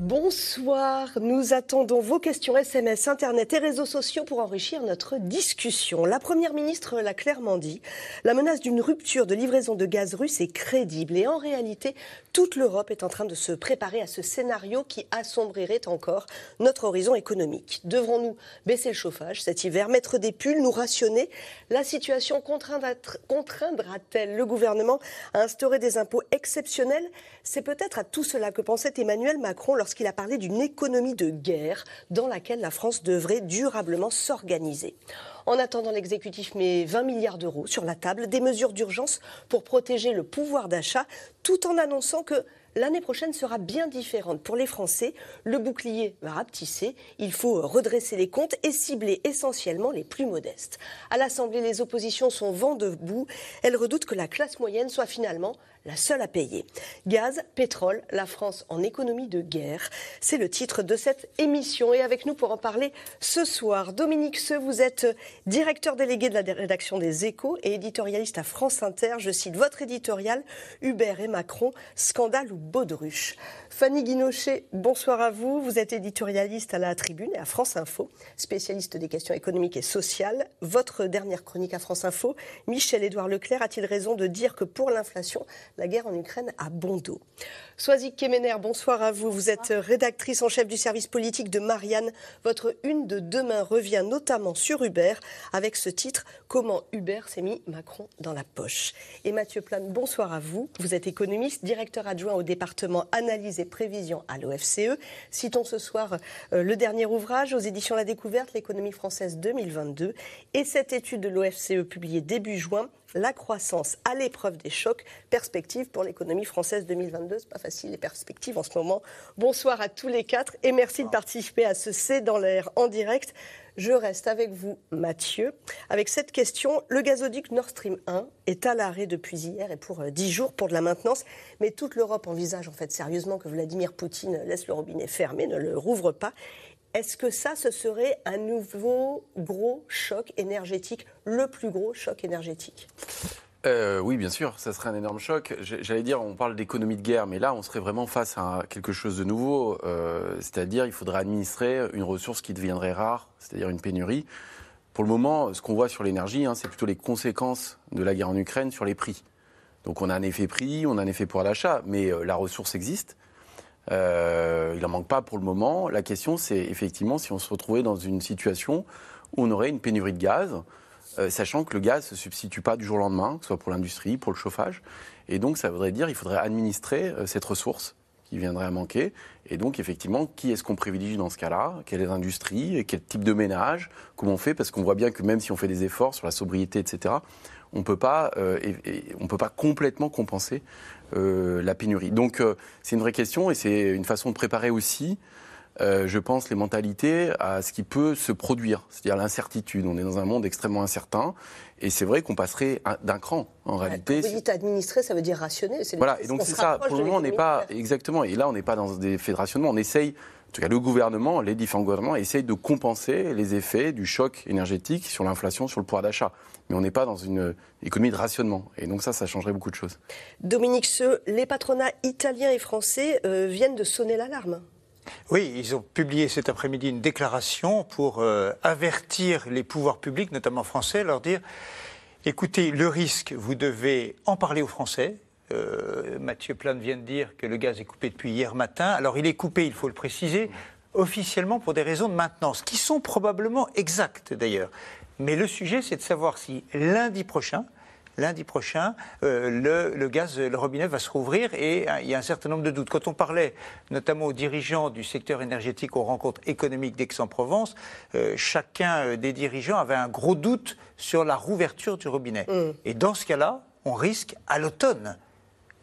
Bonsoir, nous attendons vos questions SMS, Internet et réseaux sociaux pour enrichir notre discussion. La Première ministre l'a clairement dit, la menace d'une rupture de livraison de gaz russe est crédible. Et en réalité, toute l'Europe est en train de se préparer à ce scénario qui assombrirait encore notre horizon économique. Devrons-nous baisser le chauffage cet hiver, mettre des pulls, nous rationner? La situation contraindra-t-elle le gouvernement à instaurer des impôts exceptionnels? C'est peut-être à tout cela que pensait Emmanuel Macron a parlé d'une économie de guerre dans laquelle la France devrait durablement s'organiser. En attendant, l'exécutif met 20 milliards d'euros sur la table, des mesures d'urgence pour protéger le pouvoir d'achat, tout en annonçant que L'année prochaine sera bien différente pour les Français. Le bouclier va rapetisser. Il faut redresser les comptes et cibler essentiellement les plus modestes. À l'Assemblée, les oppositions sont vent debout. Elles redoutent que la classe moyenne soit finalement la seule à payer. Gaz, pétrole, la France en économie de guerre. C'est le titre de cette émission. Et avec nous pour en parler ce soir, Dominique Seux, vous êtes directeur délégué de la rédaction des Échos et éditorialiste à France Inter. Je cite votre éditorial Hubert et Macron, scandale ou baudruche? Fanny Guinochet, bonsoir à vous. Vous êtes éditorialiste à la Tribune et à France Info, spécialiste des questions économiques et sociales. Votre dernière chronique à France Info, Michel-Édouard Leclerc a-t-il raison de dire que pour l'inflation, la guerre en Ukraine a bon dos? Soazic Kemener, bonsoir à vous. Vous êtes rédactrice en chef du service politique de Marianne. Votre une de demain revient notamment sur Uber avec ce titre Comment Uber s'est mis Macron dans la poche. Et Mathieu Plane, bonsoir à vous. Vous êtes économiste, directeur adjoint au département analyse et prévision à l'OFCE. Citons ce soir euh, le dernier ouvrage aux éditions La Découverte, l'économie française 2022 et cette étude de l'OFCE publiée début juin la croissance à l'épreuve des chocs. Perspectives pour l'économie française 2022. C'est pas facile les perspectives en ce moment. Bonsoir à tous les quatre et merci de participer à ce C dans l'air en direct. Je reste avec vous, Mathieu, avec cette question. Le gazoduc Nord Stream 1 est à l'arrêt depuis hier et pour 10 euh, jours pour de la maintenance. Mais toute l'Europe envisage en fait sérieusement que Vladimir Poutine laisse le robinet fermé, ne le rouvre pas. Est-ce que ça, ce serait un nouveau gros choc énergétique, le plus gros choc énergétique? Euh, oui, bien sûr, ça serait un énorme choc. J'allais dire, on parle d'économie de guerre, mais là, on serait vraiment face à quelque chose de nouveau. Euh, c'est-à-dire, il faudrait administrer une ressource qui deviendrait rare, c'est-à-dire une pénurie. Pour le moment, ce qu'on voit sur l'énergie, hein, c'est plutôt les conséquences de la guerre en Ukraine sur les prix. Donc, on a un effet prix, on a un effet pouvoir d'achat, mais euh, la ressource existe. Il n'en manque pas pour le moment. La question, c'est effectivement si on se retrouvait dans une situation où on aurait une pénurie de gaz, sachant que le gaz ne se substitue pas du jour au lendemain, que ce soit pour l'industrie, pour le chauffage. Et donc, ça voudrait dire qu'il faudrait administrer euh, cette ressource qui viendrait à manquer. Et donc, effectivement, qui est-ce qu'on privilégie dans ce cas-là? Quelles industries Quel type de ménage? Comment on fait? Parce qu'on voit bien que même si on fait des efforts sur la sobriété, etc., on ne peut pas complètement compenser euh, la pénurie. Donc euh, c'est une vraie question et c'est une façon de préparer aussi, euh, je pense, les mentalités à ce qui peut se produire, c'est-à-dire l'incertitude. On est dans un monde extrêmement incertain et c'est vrai qu'on passerait d'un cran en réalité. Vous dites administrer, ça veut dire rationner. Voilà, et donc c'est ça. Pour le moment, on n'est pas exactement. Et là, on n'est pas dans des faits de rationnement. On essaye en tout cas, le gouvernement, les différents gouvernements essayent de compenser les effets du choc énergétique sur l'inflation, sur le pouvoir d'achat. Mais on n'est pas dans une économie de rationnement. Et donc ça, ça changerait beaucoup de choses. Dominique Seux, les patronats italiens et français euh, viennent de sonner l'alarme. Oui, ils ont publié cet après-midi une déclaration pour euh, avertir les pouvoirs publics, notamment français, leur dire écoutez, le risque, vous devez en parler aux Français, euh, Mathieu Plane vient de dire que le gaz est coupé depuis hier matin. Alors il est coupé, il faut le préciser, officiellement pour des raisons de maintenance, qui sont probablement exactes d'ailleurs. Mais le sujet, c'est de savoir si lundi prochain, lundi prochain, euh, le, gaz, le robinet va se rouvrir et euh, il y a un certain nombre de doutes. Quand on parlait notamment aux dirigeants du secteur énergétique aux rencontres économiques d'Aix-en-Provence, chacun des dirigeants avait un gros doute sur la rouverture du robinet. Mmh. Et dans ce cas-là, on risque à l'automne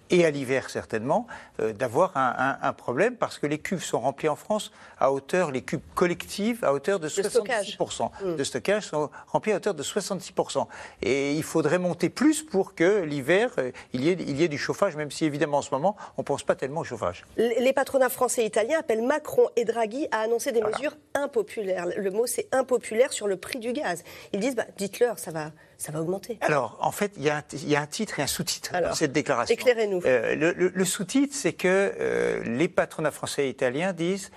et à l'hiver certainement, euh, d'avoir un, problème parce que les cuves sont remplies en France à hauteur, les cuves collectives, à hauteur de 66%. Mm. De stockage sont remplis à hauteur de 66%. Et il faudrait monter plus pour que l'hiver, euh, il, y ait, il y ait du chauffage, même si évidemment en ce moment, on ne pense pas tellement au chauffage. Les patronats français et italiens appellent Macron et Draghi à annoncer des mesures impopulaires. Le mot c'est impopulaire sur le prix du gaz. Ils disent, bah, dites-leur, ça va ça va augmenter. Alors, en fait, il y, a un titre et un sous-titre dans cette déclaration. Éclairez-nous. Euh, le, sous-titre, c'est que euh, les patronats français et italiens disent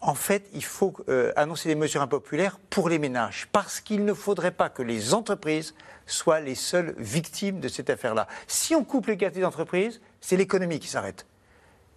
en fait, il faut euh, annoncer des mesures impopulaires pour les ménages, parce qu'il ne faudrait pas que les entreprises soient les seules victimes de cette affaire-là. Si on coupe les des entreprises, c'est l'économie qui s'arrête.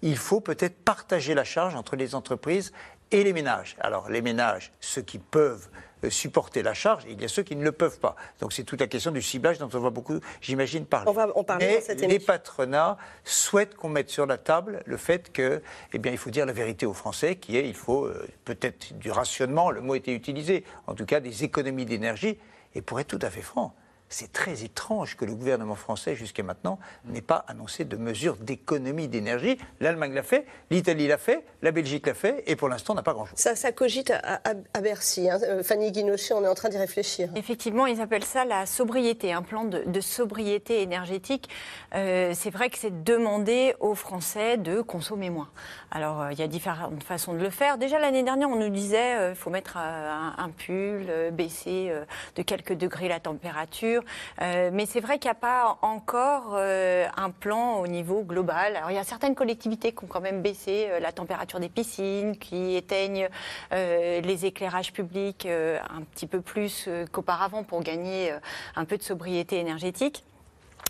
Il faut peut-être partager la charge entre les entreprises et les ménages. Alors, les ménages, ceux qui peuvent euh, supporter la charge, il y a ceux qui ne le peuvent pas. Donc c'est toute la question du ciblage dont on va beaucoup, j'imagine, parler. On va en parler Mais les patronats souhaitent qu'on mette sur la table le fait que, eh bien, il faut dire la vérité aux Français, qui est, il faut euh, peut-être du rationnement, le mot était utilisé, en tout cas des économies d'énergie. Et pour être tout à fait franc, c'est très étrange que le gouvernement français, jusqu'à maintenant, n'ait pas annoncé de mesures d'économie d'énergie. L'Allemagne l'a fait, l'Italie l'a fait, la Belgique l'a fait, et pour l'instant, on n'a pas grand-chose. Ça, ça cogite à, Bercy. Hein. Euh, Fanny Guinochet, on est en train d'y réfléchir. Effectivement, ils appellent ça la sobriété, un plan de, sobriété énergétique. Euh, c'est vrai que c'est demander aux Français de consommer moins. Alors, euh, il y a différentes façons de le faire. Déjà, l'année dernière, on nous disait il faut mettre un, un pull, baisser de quelques degrés la température. Euh, mais c'est vrai qu'il n'y a pas encore euh, un plan au niveau global. Alors il y a certaines collectivités qui ont quand même baissé euh, la température des piscines, qui éteignent les éclairages publics un petit peu plus qu'auparavant pour gagner un peu de sobriété énergétique.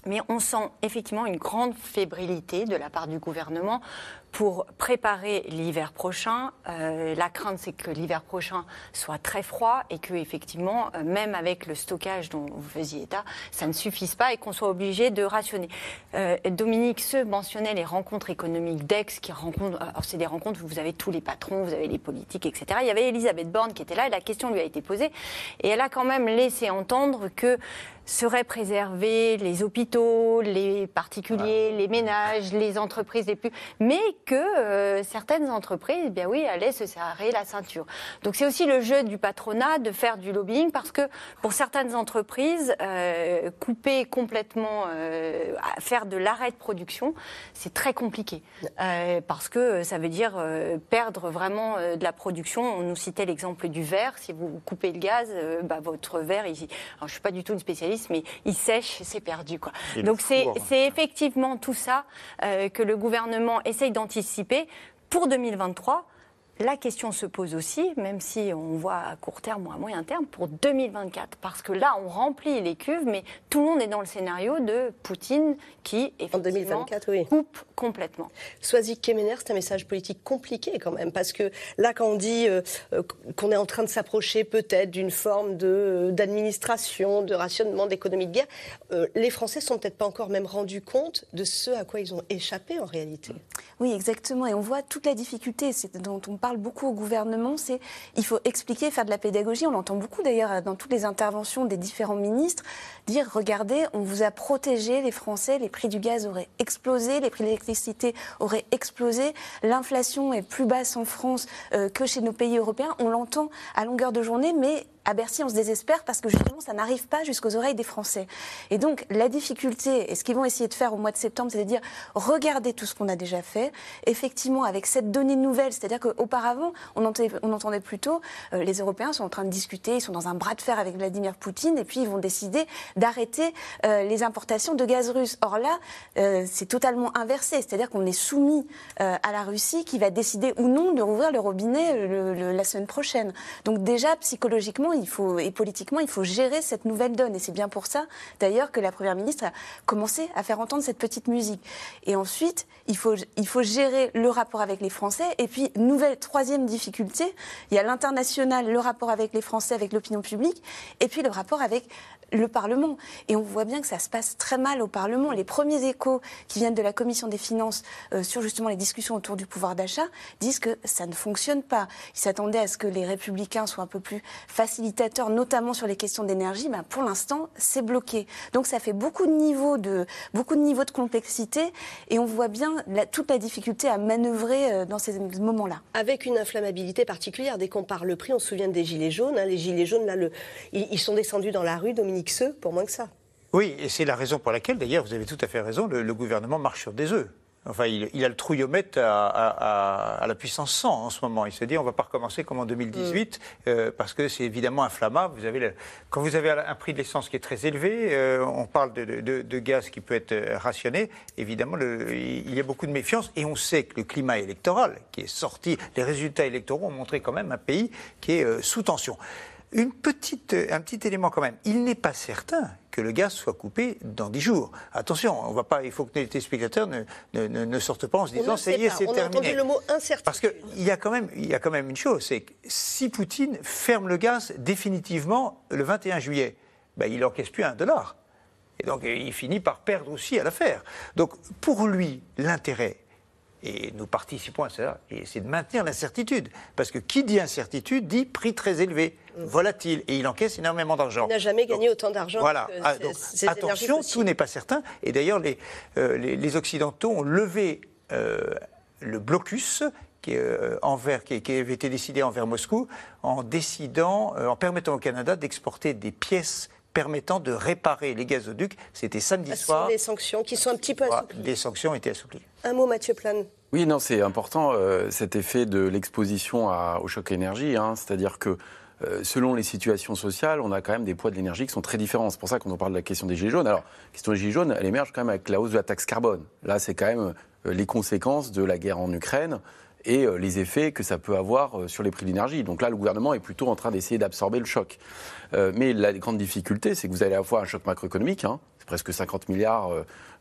Mais on sent effectivement une grande fébrilité de la part du gouvernement pour préparer l'hiver prochain. Euh, la crainte, c'est que l'hiver prochain soit très froid et que, effectivement, euh, même avec le stockage dont vous faisiez état, ça ne suffise pas et qu'on soit obligé de rationner. Euh, Dominique se mentionnait les rencontres économiques d'Aix, qui rencontrent. Alors, c'est des rencontres où vous avez tous les patrons, vous avez les politiques, etc. Il y avait Elisabeth Borne qui était là et la question lui a été posée. Et elle a quand même laissé entendre que seraient préservés les hôpitaux, les particuliers, les ménages, les entreprises les plus, mais que euh, certaines entreprises, eh bien oui, allaient se serrer la ceinture. Donc c'est aussi le jeu du patronat de faire du lobbying parce que pour certaines entreprises, euh, couper complètement, euh, faire de l'arrêt de production, c'est très compliqué parce que ça veut dire perdre vraiment de la production. On nous citait l'exemple du verre. Si vous coupez le gaz, bah, votre verre, il, alors je suis pas du tout une spécialiste, mais il sèche, c'est perdu quoi. Donc c'est effectivement tout ça que le gouvernement essaye d'anticiper pour 2023, la question se pose aussi, même si on voit à court terme ou à moyen terme, pour 2024. Parce que là, on remplit les cuves, mais tout le monde est dans le scénario de Poutine qui, effectivement, coupe complètement. Soazic Kemener, c'est un message politique compliqué quand même. Parce que là, quand on dit euh, euh, qu'on est en train de s'approcher peut-être d'une forme euh, d'administration, de, rationnement, d'économie de guerre, les Français sont peut-être pas encore même rendus compte de ce à quoi ils ont échappé en réalité. Oui, exactement. Et on voit toute la difficulté dont on parle parle beaucoup au gouvernement, c'est il faut expliquer, faire de la pédagogie. On l'entend beaucoup d'ailleurs dans toutes les interventions des différents ministres, dire regardez, on vous a protégé les Français, les prix du gaz auraient explosé, les prix de l'électricité auraient explosé, l'inflation est plus basse en France euh, que chez nos pays européens. On l'entend à longueur de journée, mais à Bercy, on se désespère parce que justement, ça n'arrive pas jusqu'aux oreilles des Français. Et donc, la difficulté, et ce qu'ils vont essayer de faire au mois de septembre, c'est de dire, regardez tout ce qu'on a déjà fait. Effectivement, avec cette donnée nouvelle, c'est-à-dire qu'auparavant, on entendait, plutôt, euh, les Européens sont en train de discuter, ils sont dans un bras de fer avec Vladimir Poutine, et puis ils vont décider d'arrêter euh, les importations de gaz russe. Or là, euh, c'est totalement inversé, c'est-à-dire qu'on est soumis à la Russie qui va décider ou non de rouvrir le robinet la semaine prochaine. Donc déjà, psychologiquement, et politiquement, il faut gérer cette nouvelle donne. Et c'est bien pour ça, d'ailleurs, que la Première ministre a commencé à faire entendre cette petite musique. Et ensuite, il faut, il faut gérer le rapport avec les Français. Et puis, nouvelle, troisième difficulté, il y a l'international, le rapport avec les Français, avec l'opinion publique, et puis le rapport avec le Parlement. Et on voit bien que ça se passe très mal au Parlement. Les premiers échos qui viennent de la Commission des finances euh, sur justement les discussions autour du pouvoir d'achat disent que ça ne fonctionne pas. Ils s'attendaient à ce que les républicains soient un peu plus facilités facilitateur, notamment sur les questions d'énergie, ben, pour l'instant, c'est bloqué. Donc ça fait beaucoup de niveaux de, beaucoup de, niveaux de complexité et on voit bien toute la difficulté à manœuvrer euh, dans ces moments-là. Avec une inflammabilité particulière, dès qu'on parle le prix, on se souvient des Gilets jaunes. Hein. les Gilets jaunes, là, ils, sont descendus dans la rue, Dominique Seux, pour moins que ça. Oui, et c'est la raison pour laquelle, d'ailleurs, vous avez tout à fait raison, le gouvernement marche sur des œufs. Enfin, il, a le trouillomètre à, la puissance 100 en ce moment. Il se dit, on ne va pas recommencer comme en 2018, mm. euh, parce que c'est évidemment inflammable. Vous avez quand vous avez un prix de l'essence qui est très élevé, euh, on parle de, gaz qui peut être euh, rationné, évidemment, il y a beaucoup de méfiance. Et on sait que le climat électoral qui est sorti, les résultats électoraux ont montré quand même un pays qui est sous tension. Une petite, un petit élément quand même. Il n'est pas certain que le gaz soit coupé dans 10 jours. Attention, on va pas, il faut que les téléspectateurs ne, ne, ne, sortent pas en se disant ça y est, c'est terminé. A entendu le mot. Parce qu'il y, a quand même, y a quand même une chose, c'est que si Poutine ferme le gaz définitivement le 21 juillet, ben, il n'encaisse plus un dollar. Et donc il finit par perdre aussi à l'affaire. Donc pour lui, l'intérêt, et nous participons à ça, et c'est de maintenir l'incertitude. Parce que qui dit incertitude dit prix très élevé, mm. volatile, et il encaisse énormément d'argent. Il n'a jamais gagné autant d'argent. Voilà. Ah, attention, tout n'est pas certain. Et d'ailleurs, les, euh, les, Occidentaux ont levé euh, le blocus qui, euh, envers, qui, qui, avait été décidé envers Moscou en décidant, en permettant au Canada d'exporter des pièces permettant de réparer les gazoducs. C'était samedi soir. Des sanctions qui sont un petit peu assouplies. Des sanctions étaient assouplies. Un mot, Mathieu Plane. Oui, non, c'est important euh, cet effet de l'exposition au choc énergie. Hein. C'est-à-dire que euh, selon les situations sociales, on a quand même des poids de l'énergie qui sont très différents. C'est pour ça qu'on parle de la question des gilets jaunes. Alors, la question des gilets jaunes, elle émerge quand même avec la hausse de la taxe carbone. Là, c'est quand même euh, les conséquences de la guerre en Ukraine et les effets que ça peut avoir sur les prix de l'énergie. Donc là, le gouvernement est plutôt en train d'essayer d'absorber le choc. mais la grande difficulté, c'est que vous allez avoir un choc macroéconomique, hein, c'est presque 50 milliards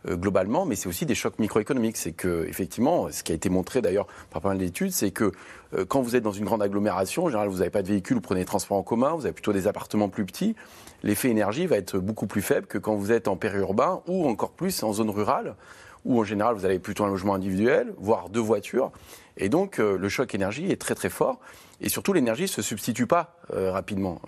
euh, globalement, mais c'est aussi des chocs microéconomiques. C'est que, effectivement, ce qui a été montré d'ailleurs par pas mal d'études, c'est que euh, quand vous êtes dans une grande agglomération, en général, vous n'avez pas de véhicule, vous prenez des transports en commun, vous avez plutôt des appartements plus petits, l'effet énergie va être beaucoup plus faible que quand vous êtes en périurbain ou encore plus en zone rurale, où en général, vous avez plutôt un logement individuel, voire deux voitures. Et donc, euh, le choc énergie est très très fort. Et surtout, l'énergie ne se substitue pas rapidement.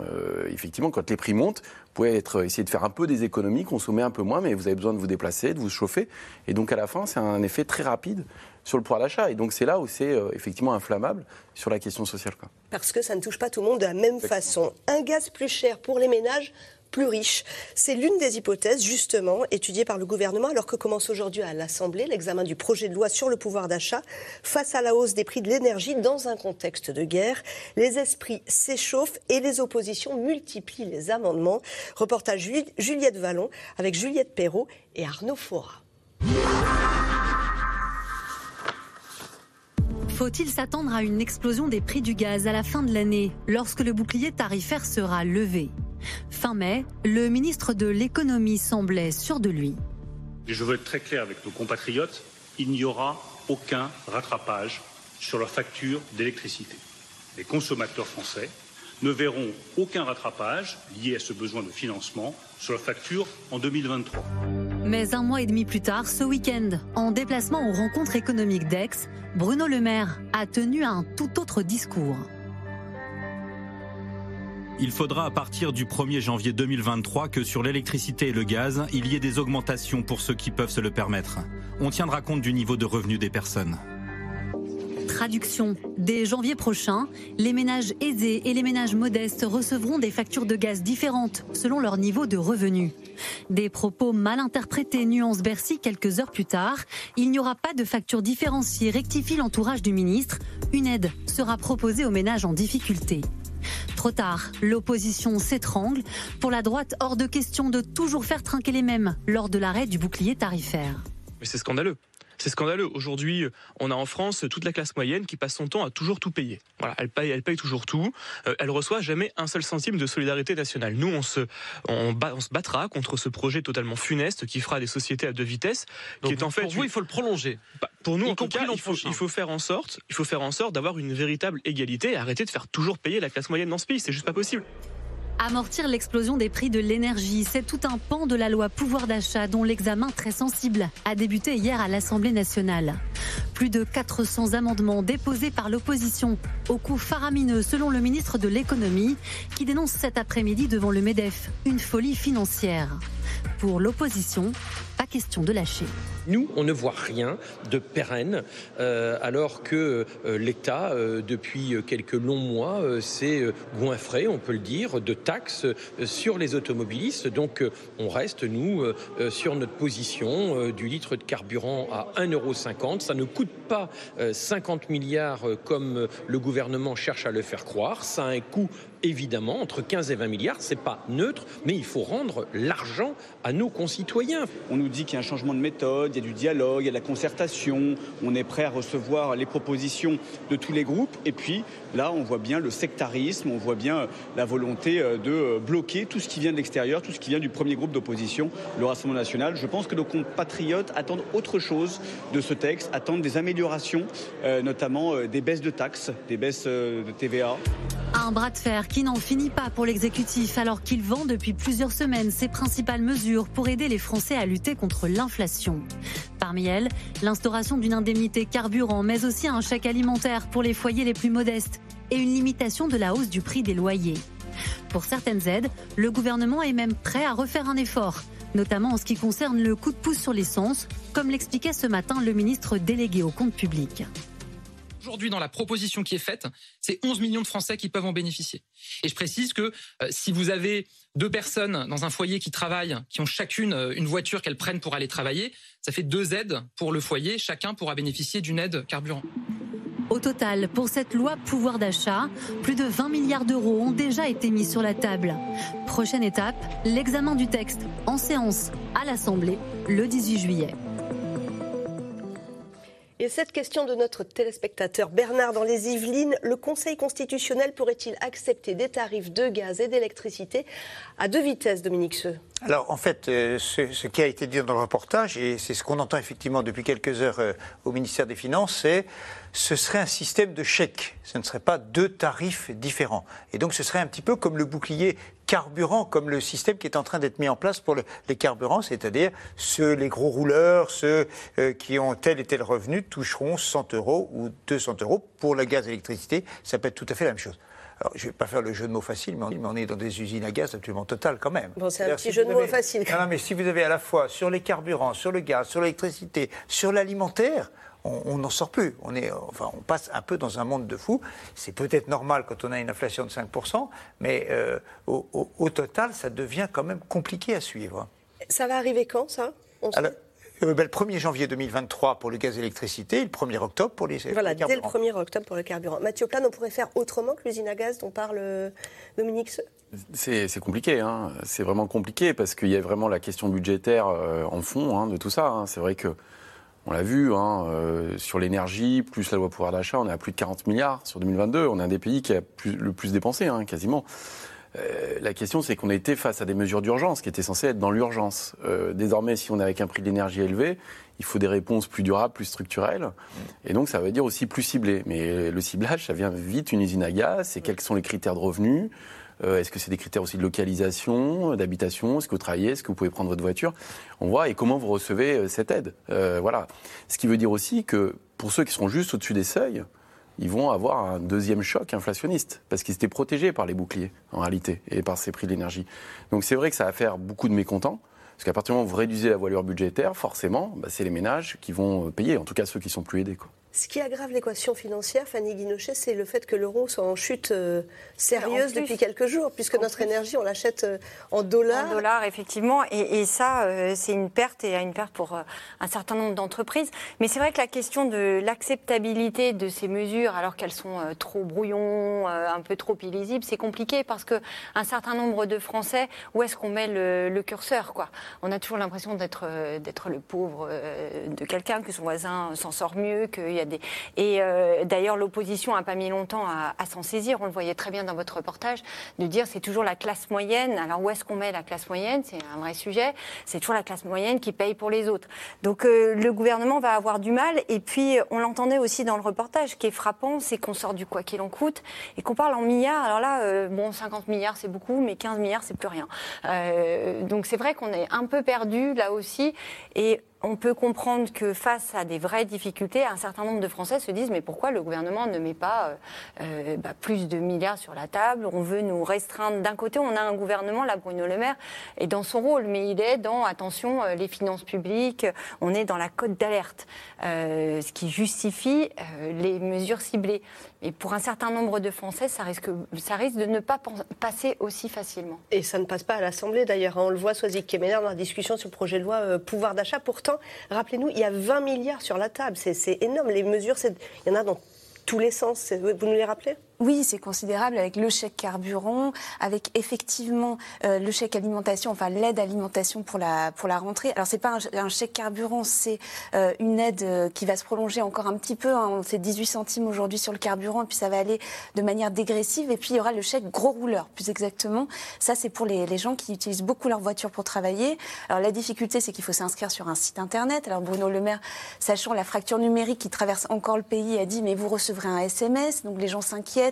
Effectivement, quand les prix montent, pouvez être, essayer de faire un peu des économies, consommer un peu moins, mais vous avez besoin de vous déplacer, de vous chauffer. Et donc, à la fin, c'est un effet très rapide sur le pouvoir d'achat. Et donc, c'est là où c'est euh, effectivement inflammable sur la question sociale. Quoi. Parce que ça ne touche pas tout le monde de la même façon. Un gaz plus cher pour les ménages, plus riche. C'est l'une des hypothèses, justement, étudiées par le gouvernement, alors que commence aujourd'hui à l'Assemblée l'examen du projet de loi sur le pouvoir d'achat face à la hausse des prix de l'énergie dans un contexte de guerre. Les esprits s'échauffent et les oppositions multiplient les amendements. Reportage Juliette Vallon avec Juliette Perrault et Arnaud Fora. Faut-il s'attendre à une explosion des prix du gaz à la fin de l'année, lorsque le bouclier tarifaire sera levé? Fin mai, le ministre de l'économie semblait sûr de lui. je veux être très clair avec nos compatriotes, il n'y aura aucun rattrapage sur leur facture d'électricité. Les consommateurs français ne verront aucun rattrapage lié à ce besoin de financement sur leur facture en 2023. Mais un mois et demi plus tard, ce week-end, en déplacement aux rencontres économiques d'Aix, Bruno Le Maire a tenu un tout autre discours il faudra à partir du 1er janvier 2023 que sur l'électricité et le gaz, il y ait des augmentations pour ceux qui peuvent se le permettre. On tiendra compte du niveau de revenu des personnes. Traduction. Dès janvier prochain, les ménages aisés et les ménages modestes recevront des factures de gaz différentes selon leur niveau de revenu. Des propos mal interprétés nuance Bercy quelques heures plus tard. Il n'y aura pas de facture différenciée, rectifie l'entourage du ministre. Une aide sera proposée aux ménages en difficulté. Trop tard, l'opposition s'étrangle. Pour la droite, hors de question de toujours faire trinquer les mêmes lors de l'arrêt du bouclier tarifaire. Mais c'est scandaleux. C'est scandaleux. Aujourd'hui, on a en France toute la classe moyenne qui passe son temps à toujours tout payer. Voilà, elle paye, elle paye toujours tout. Euh, elle reçoit jamais un seul centime de solidarité nationale. Nous, on se, on, on se battra contre ce projet totalement funeste qui fera des sociétés à deux vitesses. qui est en fait, pour vous, il faut le prolonger. Bah, pour nous, en tout cas, il faut, il faut, faire en sorte, il faut faire en sorte d'avoir une véritable égalité et arrêter de faire toujours payer la classe moyenne dans ce pays. C'est juste pas possible. Amortir l'explosion des prix de l'énergie, c'est tout un pan de la loi pouvoir d'achat dont l'examen très sensible a débuté hier à l'Assemblée nationale. Plus de 400 amendements déposés par l'opposition, au coût faramineux selon le ministre de l'économie, qui dénonce cet après-midi devant le MEDEF une folie financière. Pour l'opposition, question de lâcher. Nous, on ne voit rien de pérenne, euh, alors que euh, l'État, euh, depuis quelques longs mois, s'est goinfré, on peut le dire, de taxes sur les automobilistes. Donc, on reste, nous, sur notre position du litre de carburant à 1,50€. Ça ne coûte pas 50 milliards comme le gouvernement cherche à le faire croire. Ça a un coût évidemment, entre 15 et 20 milliards, c'est pas neutre, mais il faut rendre l'argent à nos concitoyens. On nous dit qu'il y a un changement de méthode, il y a du dialogue, il y a de la concertation, on est prêt à recevoir les propositions de tous les groupes, et puis là, on voit bien le sectarisme, on voit bien la volonté euh, de bloquer tout ce qui vient de l'extérieur, tout ce qui vient du premier groupe d'opposition, le Rassemblement national. Je pense que nos compatriotes attendent autre chose de ce texte, attendent des améliorations, euh, notamment euh, des baisses de taxes, des baisses de TVA. Un bras de fer qui n'en finit pas pour l'exécutif alors qu'il vend depuis plusieurs semaines ses principales mesures pour aider les Français à lutter contre l'inflation. Parmi elles, l'instauration d'une indemnité carburant, mais aussi un chèque alimentaire pour les foyers les plus modestes et une limitation de la hausse du prix des loyers. Pour certaines aides, le gouvernement est même prêt à refaire un effort, notamment en ce qui concerne le coup de pouce sur l'essence, comme l'expliquait ce matin le ministre délégué au compte public. Aujourd'hui, dans la proposition qui est faite, c'est 11 millions de Français qui peuvent en bénéficier. Et je précise que euh, si vous avez deux personnes dans un foyer qui travaillent, qui ont chacune euh, une voiture qu'elles prennent pour aller travailler, ça fait deux aides pour le foyer. Chacun pourra bénéficier d'une aide carburant. Au total, pour cette loi pouvoir d'achat, plus de 20 milliards d'euros ont déjà été mis sur la table. Prochaine étape, l'examen du texte en séance à l'Assemblée le 18 juillet. Et cette question de notre téléspectateur Bernard dans les Yvelines, le Conseil constitutionnel pourrait-il accepter des tarifs de gaz et d'électricité à deux vitesses, Dominique Seux? Alors en fait, euh, ce, qui a été dit dans le reportage, et c'est ce qu'on entend effectivement depuis quelques heures euh, au ministère des Finances, c'est ce serait un système de chèques, ce ne serait pas deux tarifs différents. Et donc ce serait un petit peu comme le bouclier carburant, comme le système qui est en train d'être mis en place pour les carburants, c'est-à-dire ceux, les gros rouleurs, ceux euh, qui ont tel et tel revenu toucheront 100 euros ou 200 euros. Pour le gaz et l'électricité, ça peut être tout à fait la même chose. Alors, je ne vais pas faire le jeu de mots facile, mais on est dans des usines à gaz absolument totales quand même. Bon, c'est un petit jeu de mots facile. Non, mais si vous avez à la fois sur les carburants, sur le gaz, sur l'électricité, sur l'alimentaire, on n'en sort plus. On, est, enfin, on passe un peu dans un monde de fous. C'est peut-être normal quand on a une inflation de 5%, mais euh, au, total, ça devient quand même compliqué à suivre. Ça va arriver quand, ça? Euh, ben, le 1er janvier 2023 pour le gaz et l'électricité et le 1er octobre pour les, voilà, dès le 1er octobre pour le carburant. Mathieu Plan, on pourrait faire autrement que l'usine à gaz dont parle euh, Dominique c'est compliqué, hein. c'est vraiment compliqué parce qu'il y a vraiment la question budgétaire euh, en fond hein, de tout ça. Hein. C'est vrai que on l'a vu, sur l'énergie, plus la loi pouvoir d'achat, on est à plus de 40 milliards sur 2022. On est un des pays qui a le plus dépensé, quasiment. Euh, la question, c'est qu'on a été face à des mesures d'urgence qui étaient censées être dans l'urgence. Euh, désormais, si on est avec un prix de l'énergie élevé, il faut des réponses plus durables, plus structurelles. Et donc, ça veut dire aussi plus ciblé. Mais le ciblage, ça vient vite une usine à gaz. C'est quels sont les critères de revenus? Euh, Est-ce que c'est des critères aussi de localisation, d'habitation? Est-ce que vous travaillez? Est-ce que vous pouvez prendre votre voiture? On voit et comment vous recevez cette aide. voilà. Ce qui veut dire aussi que pour ceux qui seront juste au-dessus des seuils, ils vont avoir un deuxième choc inflationniste, parce qu'ils étaient protégés par les boucliers, en réalité, et par ces prix de l'énergie. Donc c'est vrai que ça va faire beaucoup de mécontents, parce qu'à partir du moment où vous réduisez la voilure budgétaire, forcément, bah, c'est les ménages qui vont payer, en tout cas ceux qui sont plus aidés. Quoi. Ce qui aggrave l'équation financière, Fanny Guinochet, c'est le fait que l'euro soit en chute euh, sérieuse depuis quelques jours, puisque notre énergie, on l'achète euh, en dollars. En dollars, effectivement. Et, ça, euh, c'est une perte, et une perte pour un certain nombre d'entreprises. Mais c'est vrai que la question de l'acceptabilité de ces mesures, alors qu'elles sont trop brouillons, un peu trop illisibles, c'est compliqué parce qu'un certain nombre de Français, où est-ce qu'on met le, curseur quoi? On a toujours l'impression d'être le pauvre de quelqu'un, que son voisin s'en sort mieux, qu'il Et euh, d'ailleurs, l'opposition n'a pas mis longtemps à, à s'en saisir. On le voyait très bien dans votre reportage, de dire c'est toujours la classe moyenne. Alors où est-ce qu'on met la classe moyenne? C'est un vrai sujet. C'est toujours la classe moyenne qui paye pour les autres. Donc euh, le gouvernement va avoir du mal. Et puis on l'entendait aussi dans le reportage, ce qui est frappant, c'est qu'on sort du quoi qu'il en coûte et qu'on parle en milliards. Alors là, euh, bon, 50 milliards c'est beaucoup, mais 15 milliards c'est plus rien. Euh, donc c'est vrai qu'on est un peu perdu là aussi. Et on peut comprendre que face à des vraies difficultés, un certain nombre de Français se disent mais pourquoi le gouvernement ne met pas euh, euh, bah, plus de milliards sur la table? On veut nous restreindre. D'un côté, on a un gouvernement, là, Bruno Le Maire, est dans son rôle, mais il est dans, attention, euh, les finances publiques, on est dans la cote d'alerte, ce qui justifie les mesures ciblées. Et pour un certain nombre de Français, ça risque, de ne pas passer aussi facilement. Et ça ne passe pas à l'Assemblée d'ailleurs. On le voit, Soazic Kemener, dans la discussion sur le projet de loi pouvoir d'achat. Pourtant, rappelez-nous, il y a 20 milliards sur la table. C'est énorme. Les mesures, il y en a dans tous les sens. Vous nous les rappelez? Oui, c'est considérable avec le chèque carburant, avec effectivement euh, le chèque alimentation, enfin l'aide alimentation pour la pour la rentrée. Alors c'est pas un, chèque carburant, c'est euh, une aide euh, qui va se prolonger encore un petit peu. Hein. C'est 18 centimes aujourd'hui sur le carburant, et puis ça va aller de manière dégressive. Et puis il y aura le chèque gros rouleur, plus exactement. Ça c'est pour les, les, gens qui utilisent beaucoup leur voiture pour travailler. Alors la difficulté, c'est qu'il faut s'inscrire sur un site internet. Alors Bruno Le Maire, sachant la fracture numérique qui traverse encore le pays, a dit mais vous recevrez un SMS. Donc les gens s'inquiètent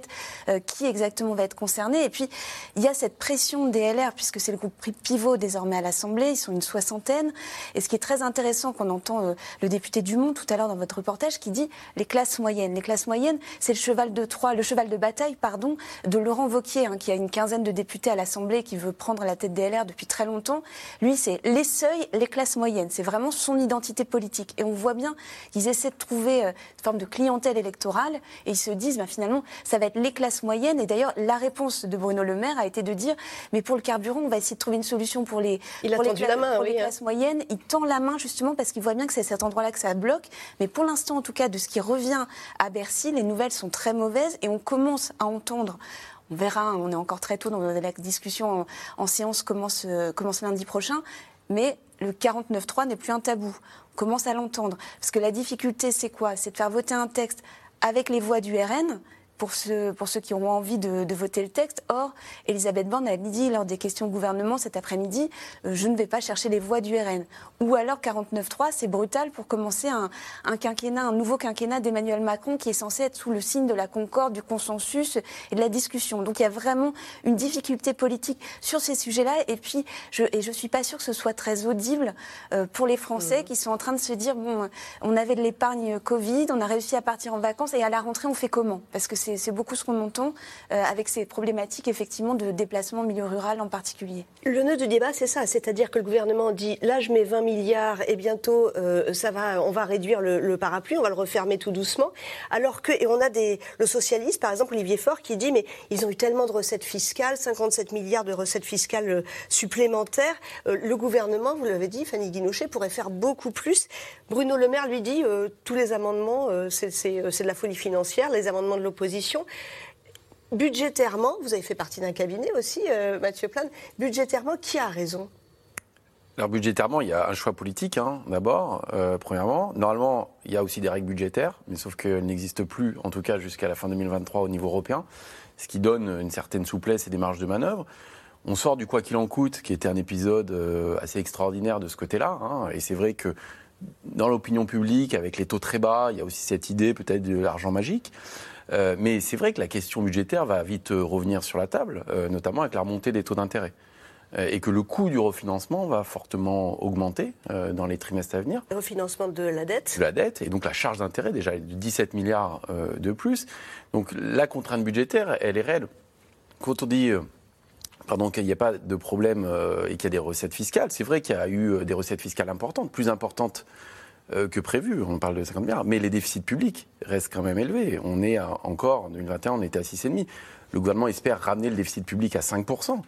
euh, qui exactement va être concerné. Et puis, il y a cette pression des LR, puisque c'est le groupe pivot désormais à l'Assemblée, ils sont une soixantaine. Et ce qui est très intéressant, qu'on entend euh, le député Dumont tout à l'heure dans votre reportage, qui dit les classes moyennes. Les classes moyennes, c'est le cheval de Troie, le cheval de bataille, pardon, de Laurent Vauquier, hein, qui a une quinzaine de députés à l'Assemblée, qui veut prendre la tête des LR depuis très longtemps. Lui, c'est les seuils, les classes moyennes. C'est vraiment son identité politique. Et on voit bien qu'ils essaient de trouver euh, une forme de clientèle électorale, et ils se disent, bah, finalement, ça va être les classes moyennes. Et d'ailleurs, la réponse de Bruno Le Maire a été de dire mais pour le carburant, on va essayer de trouver une solution pour les, il pour les, la main, pour les hein. classes moyennes. Il tend la main justement parce qu'il voit bien que c'est cet endroit-là que ça bloque. Mais pour l'instant, en tout cas, de ce qui revient à Bercy, les nouvelles sont très mauvaises et on commence à entendre. On verra, on est encore très tôt dans la discussion en, séance commence, commence lundi prochain, mais le 49.3 n'est plus un tabou. On commence à l'entendre. Parce que la difficulté, c'est quoi? C'est de faire voter un texte avec les voix du RN, pour ceux, pour ceux qui ont envie de, de voter le texte. Or, Elisabeth Borne a dit lors des questions au gouvernement cet après-midi, euh, je ne vais pas chercher les voix du RN. Ou alors 49.3, c'est brutal pour commencer un, un, quinquennat, un nouveau quinquennat d'Emmanuel Macron qui est censé être sous le signe de la concorde, du consensus et de la discussion. Donc il y a vraiment une difficulté politique sur ces sujets-là. Et puis, je, et je suis pas sûre que ce soit très audible euh, pour les Français mmh. qui sont en train de se dire, bon, on avait de l'épargne Covid, on a réussi à partir en vacances et à la rentrée, on fait comment? Parce que c'est beaucoup ce qu'on entend euh, avec ces problématiques effectivement de déplacement milieu rural en particulier. Le nœud du débat, c'est ça, c'est-à-dire que le gouvernement dit là je mets 20 milliards et bientôt euh, ça va, on va réduire le, parapluie, on va le refermer tout doucement, alors que et on a des le socialiste par exemple Olivier Faure qui dit mais ils ont eu tellement de recettes fiscales, 57 milliards de recettes fiscales euh, supplémentaires, le gouvernement, vous l'avez dit, Fanny Guinouchet pourrait faire beaucoup plus. Bruno Le Maire lui dit tous les amendements c'est de la folie financière, les amendements de l'opposition Budgétairement, vous avez fait partie d'un cabinet aussi, euh, Mathieu Plane. Budgétairement, qui a raison? Alors budgétairement, il y a un choix politique, hein, d'abord, euh, premièrement. Normalement, il y a aussi des règles budgétaires, mais sauf qu'elles n'existent plus, en tout cas jusqu'à la fin 2023 au niveau européen, ce qui donne une certaine souplesse et des marges de manœuvre. On sort du quoi qu'il en coûte, qui était un épisode euh, assez extraordinaire de ce côté-là, hein, et c'est vrai que dans l'opinion publique, avec les taux très bas, il y a aussi cette idée peut-être de l'argent magique. Euh, mais c'est vrai que la question budgétaire va vite euh, revenir sur la table, euh, notamment avec la remontée des taux d'intérêt. Et que le coût du refinancement va fortement augmenter dans les trimestres à venir. Le refinancement de la dette De la dette, et donc la charge d'intérêt, déjà, est de 17 milliards de plus. Donc la contrainte budgétaire, elle est réelle. Quand on dit pardon, qu'il n'y a pas de problème et qu'il y a des recettes fiscales, c'est vrai qu'il y a eu des recettes fiscales importantes, plus importantes que prévu. On parle de 50 milliards. Mais les déficits publics restent quand même élevés. On est encore, en 2021, on était à 6,5. Le gouvernement espère ramener le déficit public à 5%.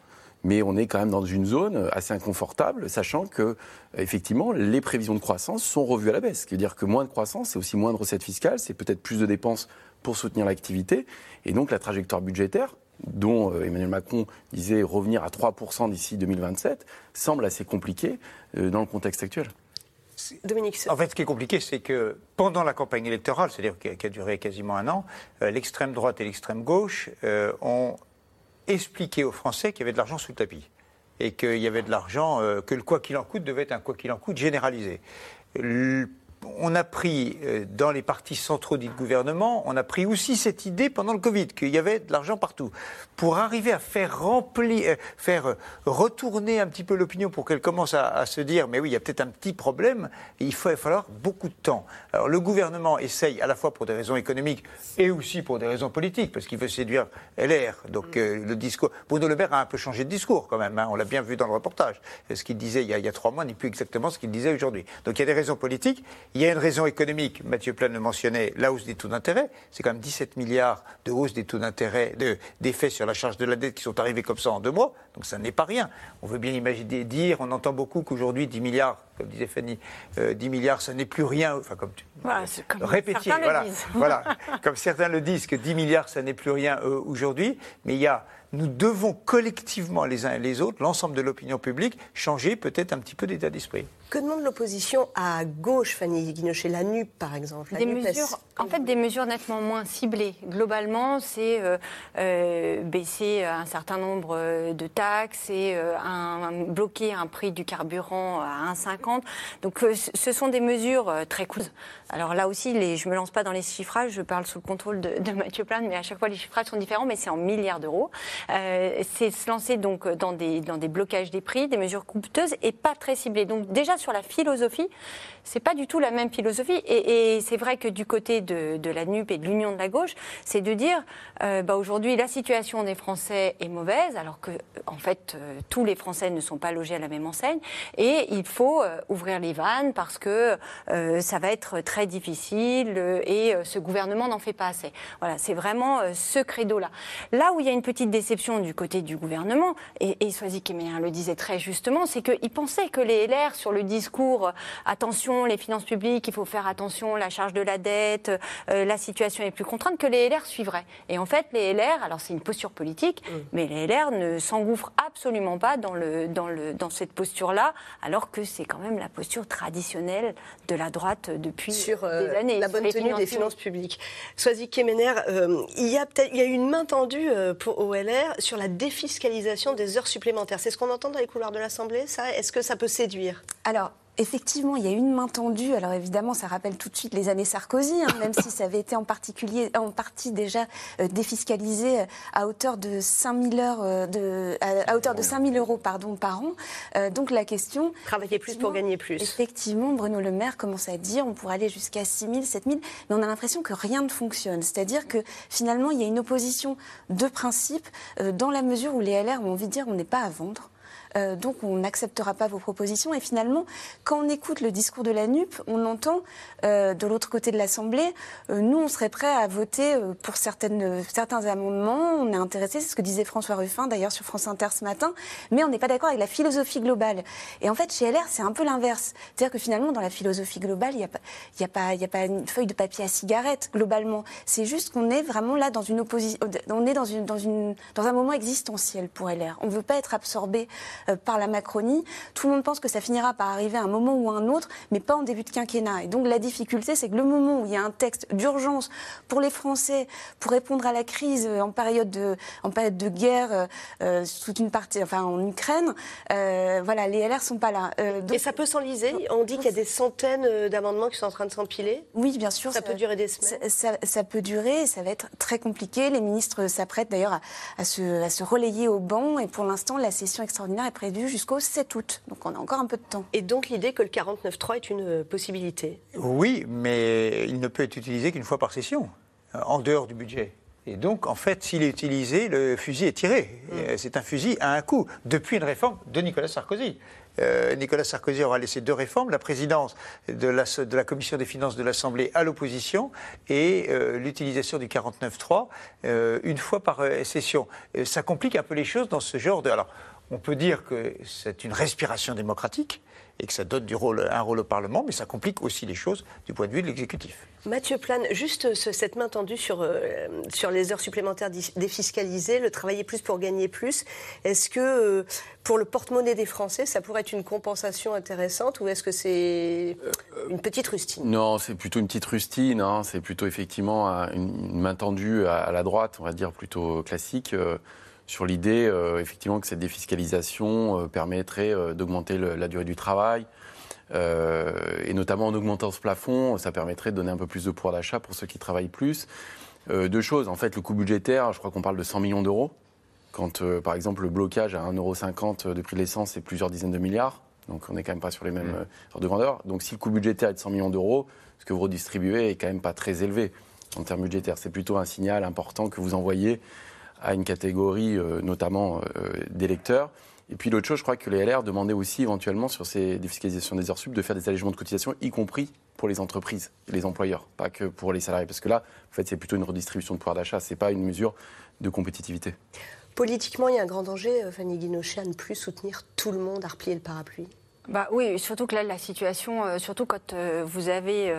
Mais on est quand même dans une zone assez inconfortable, sachant que, effectivement, les prévisions de croissance sont revues à la baisse. Ce qui veut dire que moins de croissance, c'est aussi moins de recettes fiscales, c'est peut-être plus de dépenses pour soutenir l'activité. Et donc, la trajectoire budgétaire, dont euh, Emmanuel Macron disait revenir à 3% d'ici 2027, semble assez compliquée euh, dans le contexte actuel. Dominique. En fait, ce qui est compliqué, c'est que pendant la campagne électorale, c'est-à-dire qui, a duré quasiment un an, euh, l'extrême droite et l'extrême gauche euh, ont expliqué aux Français qu'il y avait de l'argent sous le tapis et qu'il y avait de l'argent, euh, que le quoi qu'il en coûte devait être un quoi qu'il en coûte généralisé on a pris euh, dans les partis centraux du gouvernement, on a pris aussi cette idée pendant le Covid qu'il y avait de l'argent partout. Pour arriver à faire remplir, euh, faire euh, retourner un petit peu l'opinion pour qu'elle commence à, se dire mais oui, il y a peut-être un petit problème, il va falloir beaucoup de temps. Alors le gouvernement essaye à la fois pour des raisons économiques et aussi pour des raisons politiques, parce qu'il veut séduire LR. Donc le discours. Bruno Le Maire a un peu changé de discours quand même, hein. on l'a bien vu dans le reportage. Ce qu'il disait il y, a, il y a trois mois n'est plus exactement ce qu'il disait aujourd'hui. Donc il y a des raisons politiques. Il y a une raison économique, Mathieu Plan le mentionnait, la hausse des taux d'intérêt. C'est quand même 17 milliards de hausse des taux d'intérêt, d'effets sur la charge de la dette qui sont arrivés comme ça en deux mois. Donc ça n'est pas rien. On veut bien imaginer, dire, on entend beaucoup qu'aujourd'hui 10 milliards, comme disait Fanny, 10 euh, milliards, ça n'est plus rien. Enfin, comme tu voilà, comme répétiez, voilà, voilà, comme certains le disent, que 10 milliards, ça n'est plus rien euh, aujourd'hui. Mais il y a nous devons collectivement, les uns et les autres, l'ensemble de l'opinion publique, changer peut-être un petit peu d'état d'esprit. Que demande l'opposition à gauche, Fanny Guinochet, la NUP par exemple Des mesures, en fait, des mesures nettement moins ciblées. Globalement, c'est euh, euh, baisser un certain nombre euh, de taxes et un, bloquer un prix du carburant à 1,50. Donc, ce sont des mesures très coûteuses. Alors là aussi, les, je ne me lance pas dans les chiffrages, je parle sous le contrôle de, de Mathieu Plane, mais à chaque fois, les chiffrages sont différents, mais c'est en milliards d'euros. C'est se lancer donc dans des, dans des blocages des prix, des mesures coûteuses et pas très ciblées. Donc déjà sur la philosophie, c'est pas du tout la même philosophie. Et, c'est vrai que du côté de, la NUP et de l'Union de la gauche, c'est de dire euh, bah aujourd'hui la situation des Français est mauvaise, alors que en fait euh, tous les Français ne sont pas logés à la même enseigne, et il faut ouvrir les vannes parce que ça va être très difficile et ce gouvernement n'en fait pas assez. Voilà, c'est vraiment ce credo-là. Là où il y a une petite déception du côté du gouvernement, et, et Soisy le disait très justement, c'est qu'il pensait que les LR, sur le discours euh, attention, les finances publiques, il faut faire attention, la charge de la dette, euh, la situation est plus contrainte, que les LR suivraient. Et en fait, les LR, alors c'est une posture politique, mais les LR ne s'engouffrent absolument pas dans, le, dans, le, dans cette posture-là, alors que c'est quand même la posture traditionnelle de la droite depuis sur, euh, des années. La bonne tenue des finances publiques. Soisy Kemener, il, y a il y a une main tendue pour OLR sur la défiscalisation des heures supplémentaires. C'est ce qu'on entend dans les couloirs de l'Assemblée, ça? Est-ce que ça peut séduire? Alors, effectivement, il y a une main tendue. Alors évidemment, ça rappelle tout de suite les années Sarkozy, hein, même si ça avait été en particulier, en partie déjà euh, défiscalisé euh, à hauteur de 5000 heures euh, de, à, hauteur de 5000 euros pardon par an. donc la question. Travailler plus pour gagner plus. Effectivement, Bruno Le Maire commence à dire on pourrait aller jusqu'à 6000, 7000, mais on a l'impression que rien ne fonctionne. C'est-à-dire que finalement, il y a une opposition de principe dans la mesure où les LR ont envie de dire on n'est pas à vendre. Euh, donc on n'acceptera pas vos propositions. Et finalement, quand on écoute le discours de la NUP, on entend euh, de l'autre côté de l'Assemblée, euh, nous on serait prêts à voter pour certains amendements, on est intéressé, c'est ce que disait François Ruffin d'ailleurs sur France Inter ce matin, mais on n'est pas d'accord avec la philosophie globale. Et en fait, chez LR, c'est un peu l'inverse. C'est-à-dire que finalement, dans la philosophie globale, il n'y a, pas, une feuille de papier à cigarette, globalement. C'est juste qu'on est vraiment là dans un moment existentiel pour LR. On ne veut pas être absorbé par la Macronie. Tout le monde pense que ça finira par arriver à un moment ou à un autre, mais pas en début de quinquennat. Et donc la difficulté, c'est que le moment où il y a un texte d'urgence pour les Français, pour répondre à la crise en période de, en période de guerre, euh, euh toute une partie, enfin en Ukraine, euh, voilà, les LR sont pas là. Et ça peut s'enliser? On dit qu'il y a des centaines d'amendements qui sont en train de s'empiler? Oui, bien sûr. Ça, peut durer des semaines? Ça, ça, peut durer, ça va être très compliqué. Les ministres s'apprêtent d'ailleurs à, à, se, à se relayer au banc, et pour l'instant, la session extraordinaire est prévu jusqu'au 7 août. Donc on a encore un peu de temps. Et donc l'idée que le 49.3 est une euh, possibilité Oui, mais il ne peut être utilisé qu'une fois par session, euh, en dehors du budget. Et donc, en fait, s'il est utilisé, le fusil est tiré. Mm. Euh, c'est un fusil à un coup, depuis une réforme de Nicolas Sarkozy. Nicolas Sarkozy aura laissé deux réformes, la présidence de la, de la commission des finances de l'Assemblée à l'opposition et l'utilisation du 49.3 une fois par session. ça complique un peu les choses dans ce genre de... Alors, on peut dire que c'est une respiration démocratique et que ça donne du rôle, un rôle au Parlement, mais ça complique aussi les choses du point de vue de l'exécutif. Mathieu Plane, juste cette main tendue sur, euh, sur les heures supplémentaires défiscalisées, le travailler plus pour gagner plus, est-ce que euh, pour le porte-monnaie des Français, ça pourrait être une compensation intéressante ou est-ce que c'est une petite rustine? Non, c'est plutôt une petite rustine, hein. c'est plutôt effectivement une, main tendue à, la droite, on va dire plutôt classique. Euh, sur l'idée euh, effectivement que cette défiscalisation euh, permettrait euh, d'augmenter la durée du travail. et notamment en augmentant ce plafond, ça permettrait de donner un peu plus de pouvoir d'achat pour ceux qui travaillent plus. deux choses, en fait, le coût budgétaire, je crois qu'on parle de 100 millions d'euros. Quand, par exemple, le blocage à 1,50€ de prix de l'essence, c'est plusieurs dizaines de milliards. Donc on n'est quand même pas sur les mêmes ordres de grandeur. Donc si le coût budgétaire est de 100 millions d'euros, ce que vous redistribuez est quand même pas très élevé en termes budgétaires. C'est plutôt un signal important que vous envoyez à une catégorie euh, notamment euh, d'électeurs. Et puis l'autre chose, je crois que les LR demandaient aussi éventuellement sur ces défiscalisations des heures sup de faire des allégements de cotisation, y compris pour les entreprises les employeurs, pas que pour les salariés. Parce que là, en fait, c'est plutôt une redistribution de pouvoir d'achat, ce n'est pas une mesure de compétitivité. Politiquement, il y a un grand danger, euh, Fanny Guinochet, à ne plus soutenir tout le monde, à replier le parapluie bah oui, surtout que là, la situation, surtout quand vous avez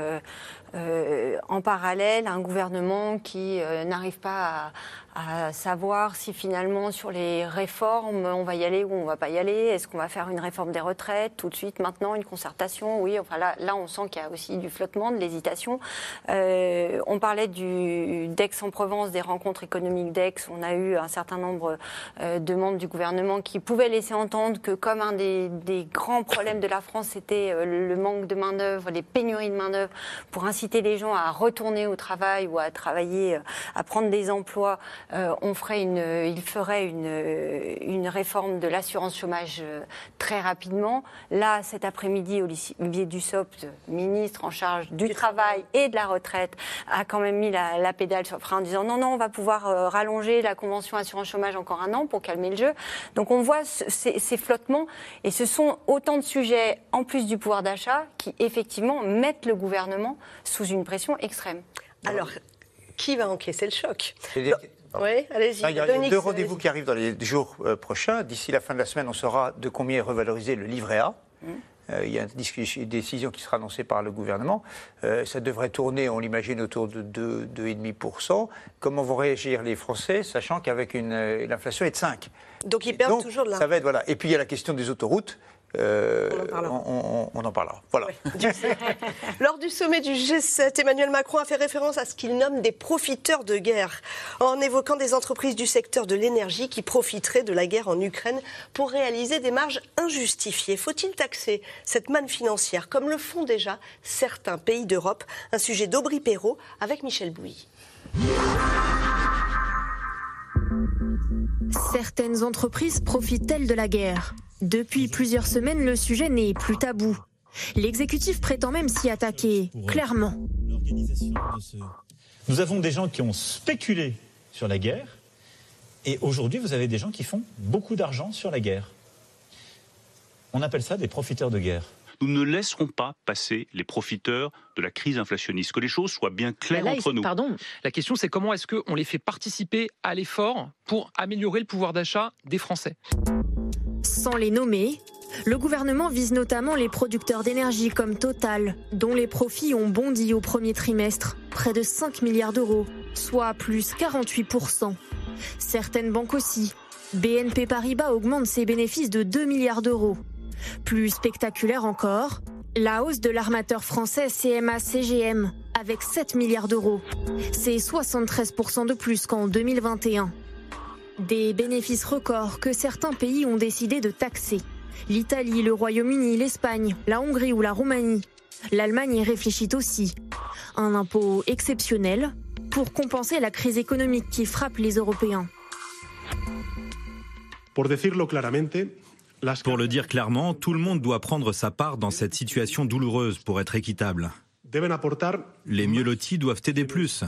en parallèle un gouvernement qui n'arrive pas à, savoir si finalement sur les réformes, on va y aller ou on va pas y aller. Est-ce qu'on va faire une réforme des retraites tout de suite, maintenant, une concertation? Oui, enfin là, on sent qu'il y a aussi du flottement, de l'hésitation. Euh, on parlait du d'Aix-en-Provence, des rencontres économiques d'Aix. On a eu un certain nombre euh, de membres du gouvernement qui pouvaient laisser entendre que comme un des, des grands problèmes de la France, c'était euh, le manque de main-d'œuvre, les pénuries de main-d'œuvre, pour inciter les gens à retourner au travail ou à travailler, à prendre des emplois, euh, on ferait une, il ferait une, une réforme de l'assurance chômage euh, très rapidement. Là, cet après-midi, Olivier Dussopt, ministre en charge du travail et de la retraite, a quand même mis la, pédale sur le frein en disant non, non, on va pouvoir euh, rallonger la convention assurance chômage encore un an pour calmer le jeu. Donc on voit ces flottements et ce sont autant de sujets, en plus du pouvoir d'achat, qui effectivement mettent le gouvernement sous une pression extrême. Alors, qui va encaisser le choc? Oui, allez-y. Il y a deux rendez-vous qui arrivent dans les jours euh, prochains. D'ici la fin de la semaine, on saura de combien est revalorisé le livret A. Mmh. Euh, il y a une décision qui sera annoncée par le gouvernement. Euh, ça devrait tourner, on l'imagine, autour de 2, 2,5%. Comment vont réagir les Français, sachant qu'avec une, l'inflation est de 5 Donc ils perdent toujours de l'argent. Ça va être, voilà. Et puis il y a la question des autoroutes. Euh, on, en parlera. Voilà. Lors du sommet du G7, Emmanuel Macron a fait référence à ce qu'il nomme des profiteurs de guerre, en évoquant des entreprises du secteur de l'énergie qui profiteraient de la guerre en Ukraine pour réaliser des marges injustifiées. Faut-il taxer cette manne financière, comme le font déjà certains pays d'Europe? Un sujet d'Aubry Perrault avec Michel Bouilly. Certaines entreprises profitent-elles de la guerre? Depuis plusieurs semaines, le sujet n'est plus tabou. L'exécutif prétend même s'y attaquer, clairement. Nous avons des gens qui ont spéculé sur la guerre, et aujourd'hui, vous avez des gens qui font beaucoup d'argent sur la guerre. On appelle ça des profiteurs de guerre. Nous ne laisserons pas passer les profiteurs de la crise inflationniste. Que les choses soient bien claires entre nous. Pardon, la question c'est comment est-ce qu'on les fait participer à l'effort pour améliorer le pouvoir d'achat des Français? Sans les nommer, le gouvernement vise notamment les producteurs d'énergie comme Total, dont les profits ont bondi au premier trimestre, près de 5 milliards d'euros, soit plus 48%. Certaines banques aussi. BNP Paribas augmente ses bénéfices de 2 milliards d'euros. Plus spectaculaire encore, la hausse de l'armateur français CMA-CGM avec 7 milliards d'euros. C'est 73% de plus qu'en 2021. Des bénéfices records que certains pays ont décidé de taxer. L'Italie, le Royaume-Uni, l'Espagne, la Hongrie ou la Roumanie. L'Allemagne y réfléchit aussi. Un impôt exceptionnel pour compenser la crise économique qui frappe les Européens. Pour le dire clairement, tout le monde doit prendre sa part dans cette situation douloureuse pour être équitable. Les mieux lotis doivent aider plus.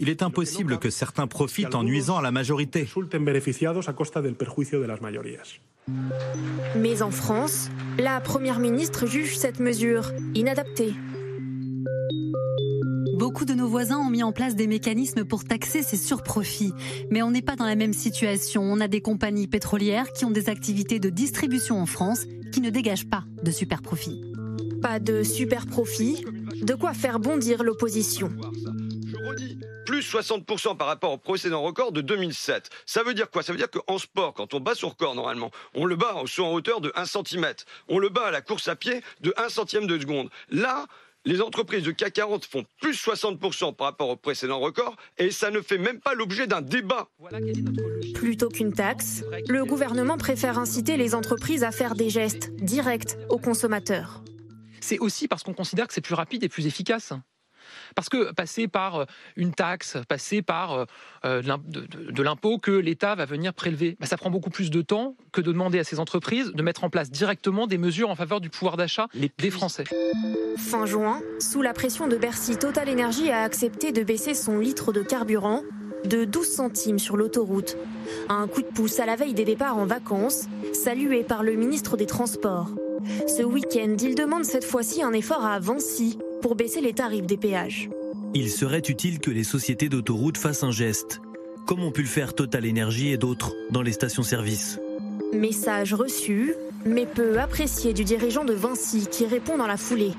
Il est impossible que certains profitent en nuisant à la majorité. Mais en France, la Première ministre juge cette mesure inadaptée. Beaucoup de nos voisins ont mis en place des mécanismes pour taxer ces surprofits. Mais on n'est pas dans la même situation. On a des compagnies pétrolières qui ont des activités de distribution en France qui ne dégagent pas de super profits. Pas de super profit, de quoi faire bondir l'opposition. Plus 60% par rapport au précédent record de 2007. Ça veut dire quoi? Ça veut dire qu'en sport, quand on bat son record normalement, on le bat soit en hauteur de 1 cm. On le bat à la course à pied de 1 centième de seconde. Là, les entreprises de CAC 40 font plus 60% par rapport au précédent record et ça ne fait même pas l'objet d'un débat. Plutôt qu'une taxe, le gouvernement préfère inciter les entreprises à faire des gestes directs aux consommateurs. C'est aussi parce qu'on considère que c'est plus rapide et plus efficace. Parce que passer par euh, une taxe, passer par euh, euh, de, l'impôt que l'État va venir prélever, bah, ça prend beaucoup plus de temps que de demander à ces entreprises de mettre en place directement des mesures en faveur du pouvoir d'achat des Français. Fin juin, sous la pression de Bercy, Total Energy a accepté de baisser son litre de carburant de 12 centimes sur l'autoroute. Un coup de pouce à la veille des départs en vacances, salué par le ministre des Transports. Ce week-end, il demande cette fois-ci un effort à Vinci pour baisser les tarifs des péages. Il serait utile que les sociétés d'autoroutes fassent un geste, comme ont pu le faire Total Energy et d'autres dans les stations-service. Message reçu, mais peu apprécié du dirigeant de Vinci qui répond dans la foulée.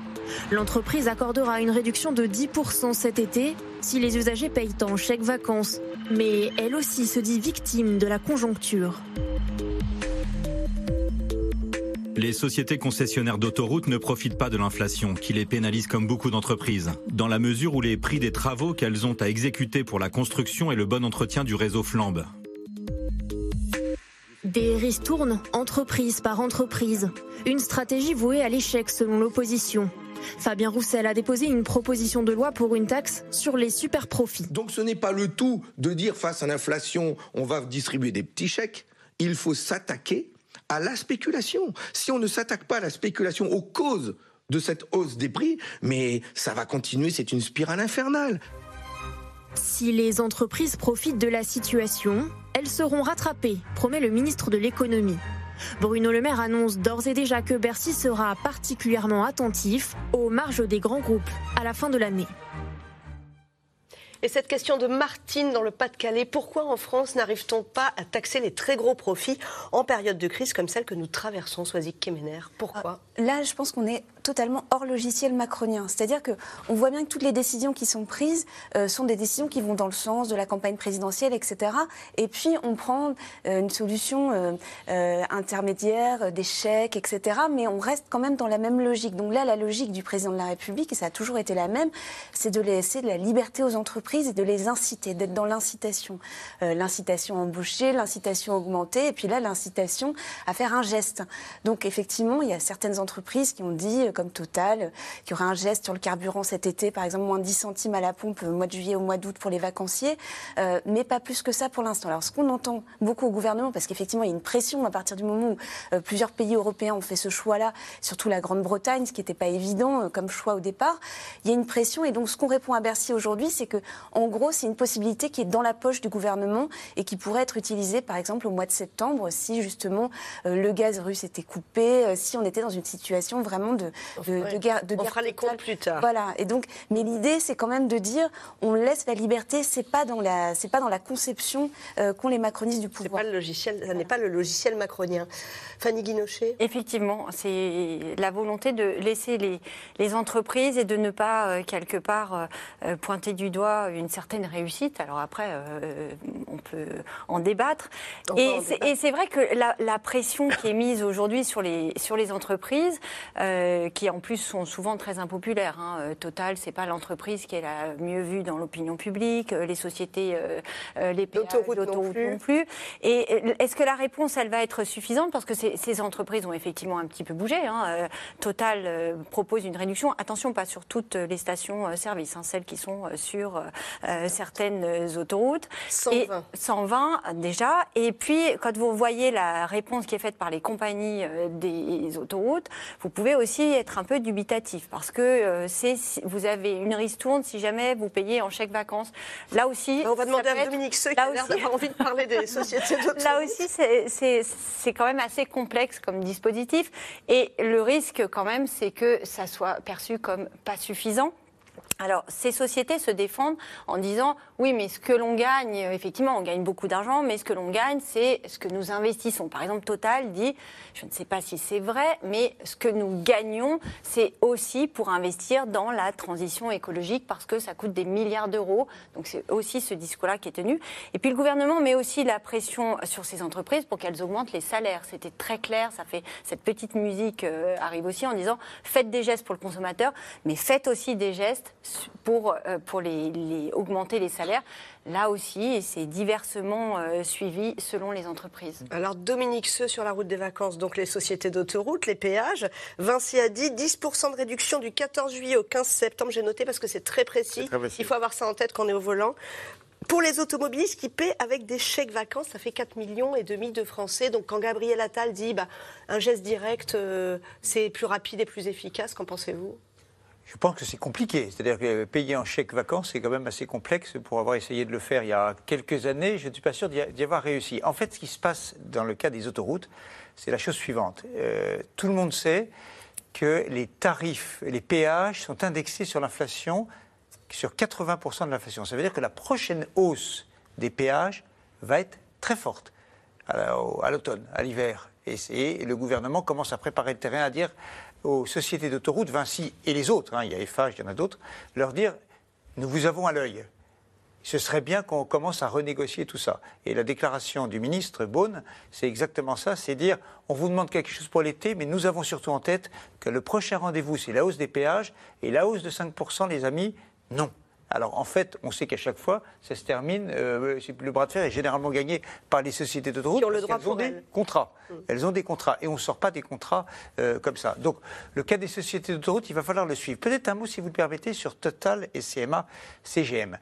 L'entreprise accordera une réduction de 10% cet été si les usagers payent en chèque vacances. Mais elle aussi se dit victime de la conjoncture. Les sociétés concessionnaires d'autoroutes ne profitent pas de l'inflation, qui les pénalise comme beaucoup d'entreprises, dans la mesure où les prix des travaux qu'elles ont à exécuter pour la construction et le bon entretien du réseau flambent. Des ristournes, entreprise par entreprise. Une stratégie vouée à l'échec selon l'opposition. Fabien Roussel a déposé une proposition de loi pour une taxe sur les super profits. Donc ce n'est pas le tout de dire face à l'inflation, on va distribuer des petits chèques. Il faut s'attaquer la spéculation. Si on ne s'attaque pas à la spéculation, aux causes de cette hausse des prix, mais ça va continuer, c'est une spirale infernale. Si les entreprises profitent de la situation, elles seront rattrapées, promet le ministre de l'économie. Bruno Le Maire annonce d'ores et déjà que Bercy sera particulièrement attentif aux marges des grands groupes à la fin de l'année. Et cette question de Martine dans le Pas-de-Calais, pourquoi en France n'arrive-t-on pas à taxer les très gros profits en période de crise comme celle que nous traversons, Soisic Kemener? Pourquoi? Là, je pense qu'on est totalement hors logiciel macronien. C'est-à-dire qu'on voit bien que toutes les décisions qui sont prises euh, sont des décisions qui vont dans le sens de la campagne présidentielle, etc. Et puis on prend euh, une solution euh, intermédiaire, des chèques, etc. Mais on reste quand même dans la même logique. Donc là, la logique du président de la République, et ça a toujours été la même, c'est de laisser de la liberté aux entreprises et de les inciter, d'être dans l'incitation. l'incitation à embaucher, l'incitation à augmenter, et puis là, l'incitation à faire un geste. Donc effectivement, il y a certaines qui ont dit comme Total, qui aura un geste sur le carburant cet été, par exemple moins 10 centimes à la pompe au mois de juillet, au mois d'août pour les vacanciers, euh, mais pas plus que ça pour l'instant. Alors ce qu'on entend beaucoup au gouvernement, parce qu'effectivement il y a une pression à partir du moment où euh, plusieurs pays européens ont fait ce choix-là, surtout la Grande-Bretagne, ce qui n'était pas évident euh, comme choix au départ, il y a une pression et donc ce qu'on répond à Bercy aujourd'hui, c'est que en gros c'est une possibilité qui est dans la poche du gouvernement et qui pourrait être utilisée par exemple au mois de septembre si justement le gaz russe était coupé, si on était dans une situation vraiment de, de, guerre. De on fera les comptes plus tard. Voilà. Et donc, mais l'idée, c'est quand même de dire, on laisse la liberté. C'est pas dans la, c'est pas dans la conception euh, qu'ont les macronistes du pouvoir. Pas le logiciel, ça n'est pas le logiciel macronien. Fanny Guinochet. Effectivement, c'est la volonté de laisser les, les entreprises et de ne pas euh, quelque part euh, pointer du doigt une certaine réussite. Alors après, on peut en débattre. et c'est vrai que la, la, pression qui est mise aujourd'hui sur les sur les entreprises qui en plus sont souvent très impopulaires. Hein. Euh, Total, c'est pas l'entreprise qui est la mieux vue dans l'opinion publique. Euh, les sociétés, euh, les autoroutes non, non, plus. Et est-ce que la réponse, elle va être suffisante? Parce que ces, entreprises ont effectivement un petit peu bougé. Hein. Total propose une réduction. Attention, pas sur toutes les stations-service, hein, celles qui sont sur certaines autoroutes. 120. Et 120 déjà. Et puis, quand vous voyez la réponse qui est faite par les compagnies des autoroutes, vous pouvez aussi être un peu dubitatif parce que euh, c'est vous avez une ristourne si jamais vous payez en chèque vacances. Là aussi, on va demander à Dominique Seux qui a l'air envie de parler des sociétés. Là aussi, c'est quand même assez complexe comme dispositif et le risque quand même, c'est que ça soit perçu comme pas suffisant alors, ces sociétés se défendent en disant oui, mais ce que l'on gagne, effectivement, on gagne beaucoup d'argent, mais ce que l'on gagne, c'est ce que nous investissons. Par exemple, Total dit, je ne sais pas si c'est vrai, mais ce que nous gagnons, c'est aussi pour investir dans la transition écologique parce que ça coûte des milliards d'euros. Donc, c'est aussi ce discours-là qui est tenu. Et puis, le gouvernement met aussi la pression sur ces entreprises pour qu'elles augmentent les salaires. C'était très clair. Ça fait cette petite musique euh, arrive aussi en disant faites des gestes pour le consommateur, mais faites aussi des gestes pour, euh, pour les, augmenter les salaires. Là aussi, c'est diversement euh, suivi selon les entreprises. Alors Dominique Seux sur la route des vacances, donc les sociétés d'autoroutes, les péages. Vinci a dit 10% de réduction du 14 juillet au 15 septembre. J'ai noté parce que c'est très, précis. Il faut avoir ça en tête quand on est au volant. Pour les automobilistes qui paient avec des chèques vacances, ça fait 4 millions et demi de Français. Donc quand Gabriel Attal dit bah, un geste direct, euh, c'est plus rapide et plus efficace, qu'en pensez-vous? Je pense que c'est compliqué. C'est-à-dire que payer en chèque vacances, c'est quand même assez complexe pour avoir essayé de le faire il y a quelques années. Je ne suis pas sûr d'y avoir réussi. En fait, ce qui se passe dans le cas des autoroutes, c'est la chose suivante. Euh, tout le monde sait que les tarifs, les péages sont indexés sur l'inflation, sur 80% de l'inflation. Ça veut dire que la prochaine hausse des péages va être très forte à l'automne, à l'hiver. Et, le gouvernement commence à préparer le terrain à dire aux sociétés d'autoroutes, Vinci et les autres, hein, il y a Eiffage, il y en a d'autres, leur dire nous vous avons à l'œil. Ce serait bien qu'on commence à renégocier tout ça. Et la déclaration du ministre Beaune, c'est exactement ça, c'est dire on vous demande quelque chose pour l'été, mais nous avons surtout en tête que le prochain rendez-vous, c'est la hausse des péages, et la hausse de 5%, les amis, non. Alors en fait, on sait qu'à chaque fois, ça se termine, euh, le bras de fer est généralement gagné par les sociétés d'autoroute. Qui ont le droit elles ont des contrats. Mm. Elles ont des contrats et on ne sort pas des contrats euh, comme ça. Donc le cas des sociétés d'autoroute, il va falloir le suivre. Peut-être un mot, si vous le permettez, sur Total et CMA CGM.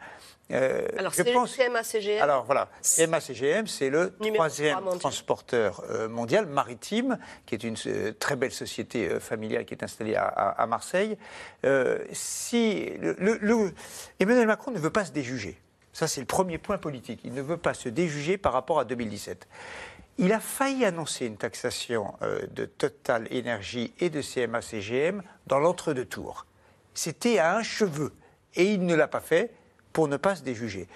Euh, alors, c'est CMA-CGM Alors, voilà. CMA-CGM, c'est le troisième transporteur euh, mondial maritime, qui est une euh, très belle société familiale qui est installée à, Marseille. si le, Emmanuel Macron ne veut pas se déjuger, ça c'est le premier point politique, il ne veut pas se déjuger par rapport à 2017. Il a failli annoncer une taxation de Total Énergie et de CMA-CGM dans l'entre-deux tours. C'était à un cheveu. Et il ne l'a pas fait pour ne pas se déjuger.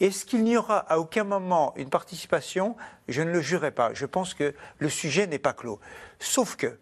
Est-ce qu'il n'y aura à aucun moment une participation? Je ne le jurerai pas. Je pense que le sujet n'est pas clos. Sauf que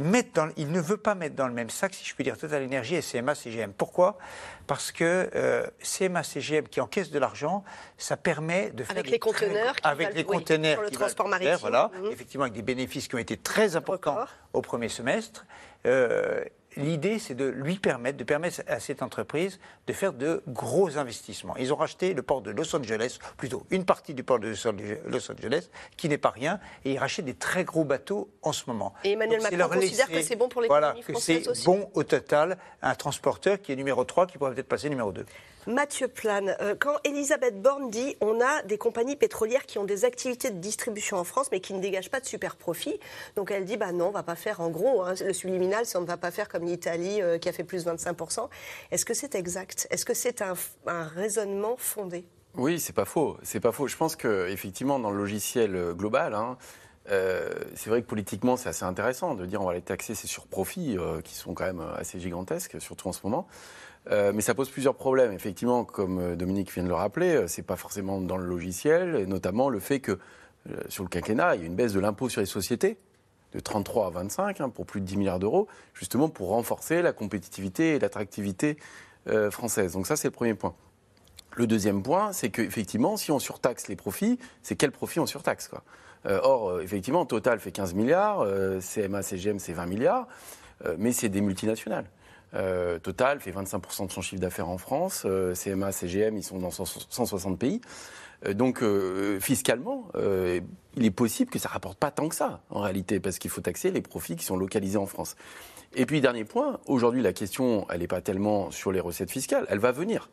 mettre dans, il ne veut pas mettre dans le même sac, si je puis dire, Total Energy et CMA CGM. Pourquoi? Parce que euh, CMA CGM qui encaisse de l'argent, ça permet de faire avec les conteneurs, avec les conteneurs sur le transport maritime, voilà, mmh. effectivement avec des bénéfices qui ont été très importants au premier semestre. Euh, l'idée, c'est de lui permettre, de permettre à cette entreprise de faire de gros investissements. Ils ont racheté le port de Los Angeles, plutôt une partie du port de Los Angeles, qui n'est pas rien, et ils rachètent des très gros bateaux en ce moment. Et Emmanuel Macron considère que c'est bon pour l'économie voilà, que c'est bon au total, un transporteur qui est numéro 3, qui pourrait peut-être passer numéro 2. Mathieu Plane, euh, quand Elisabeth Borne dit on a des compagnies pétrolières qui ont des activités de distribution en France mais qui ne dégagent pas de super profit, donc elle dit bah non, on va pas faire en gros hein, le subliminal, si on ne va pas faire comme l'Italie euh, qui a fait plus de 25%. Est-ce que c'est exact? Est-ce que c'est un, raisonnement fondé? Oui, c'est pas faux. C'est pas faux. Je pense que effectivement dans le logiciel euh, global. Hein, c'est vrai que politiquement, c'est assez intéressant de dire on va les taxer ces surprofits qui sont quand même assez gigantesques, surtout en ce moment. Euh, mais ça pose plusieurs problèmes. Effectivement, comme euh, Dominique vient de le rappeler, euh, c'est pas forcément dans le logiciel, et notamment le fait que sur le quinquennat, il y a une baisse de l'impôt sur les sociétés de 33 à 25 hein, pour plus de 10 milliards d'euros, justement pour renforcer la compétitivité et l'attractivité française. Donc ça, c'est le premier point. Le deuxième point, c'est qu'effectivement, si on surtaxe les profits, c'est quel profit on surtaxe Or, effectivement, Total fait 15 milliards, CMA, CGM, c'est 20 milliards, mais c'est des multinationales. Euh, Total fait 25% de son chiffre d'affaires en France. Euh, CMA, CGM, ils sont dans 160 pays. Euh, donc, fiscalement, il est possible que ça ne rapporte pas tant que ça, en réalité, parce qu'il faut taxer les profits qui sont localisés en France. Et puis, dernier point, aujourd'hui, la question, elle n'est pas tellement sur les recettes fiscales, elle va venir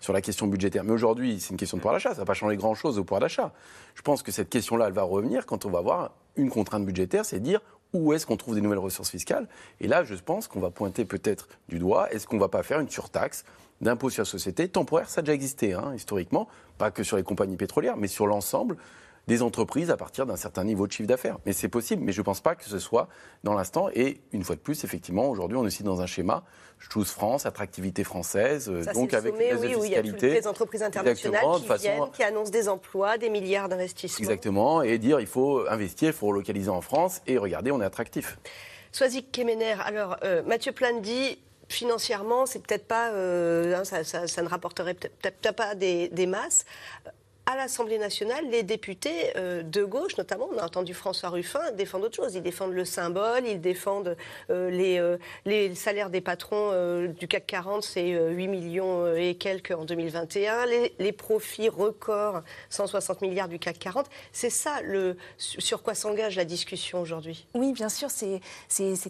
sur la question budgétaire. Mais aujourd'hui, c'est une question de pouvoir d'achat, ça va pas changer grand-chose au pouvoir d'achat. Je pense que cette question-là, elle va revenir quand on va avoir une contrainte budgétaire, c'est dire où est-ce qu'on trouve des nouvelles ressources fiscales. Et là, je pense qu'on va pointer peut-être du doigt, est-ce qu'on ne va pas faire une surtaxe d'impôt sur la société temporaire? Ça a déjà existé, hein, historiquement, pas que sur les compagnies pétrolières, mais sur l'ensemble des entreprises à partir d'un certain niveau de chiffre d'affaires. Mais c'est possible, mais je ne pense pas que ce soit dans l'instant. Et une fois de plus, effectivement, aujourd'hui, on est aussi dans un schéma Choose France, attractivité française, Ça, donc le avec sommet, une oui, de il y a les entreprises internationales qui façon- viennent, qui annoncent des emplois, des milliards d'investissements. Exactement, et dire il faut investir, il faut relocaliser en France, et regardez, on est attractif. Soazic Kemener, alors euh, Mathieu Plane dit financièrement, c'est peut-être pas, euh, hein, ça, ça- ça ne rapporterait peut-être peut-être pas des, des masses. À l'Assemblée nationale, les députés euh, de gauche, notamment, on a entendu François Ruffin, défendent autre chose. Ils défendent le symbole, ils défendent euh, les, euh, les salaires des patrons du CAC 40, c'est euh, 8 millions et quelques en 2021. Les, profits records, 160 milliards du CAC 40. C'est ça le, sur quoi s'engage la discussion aujourd'hui? Oui, bien sûr, c'est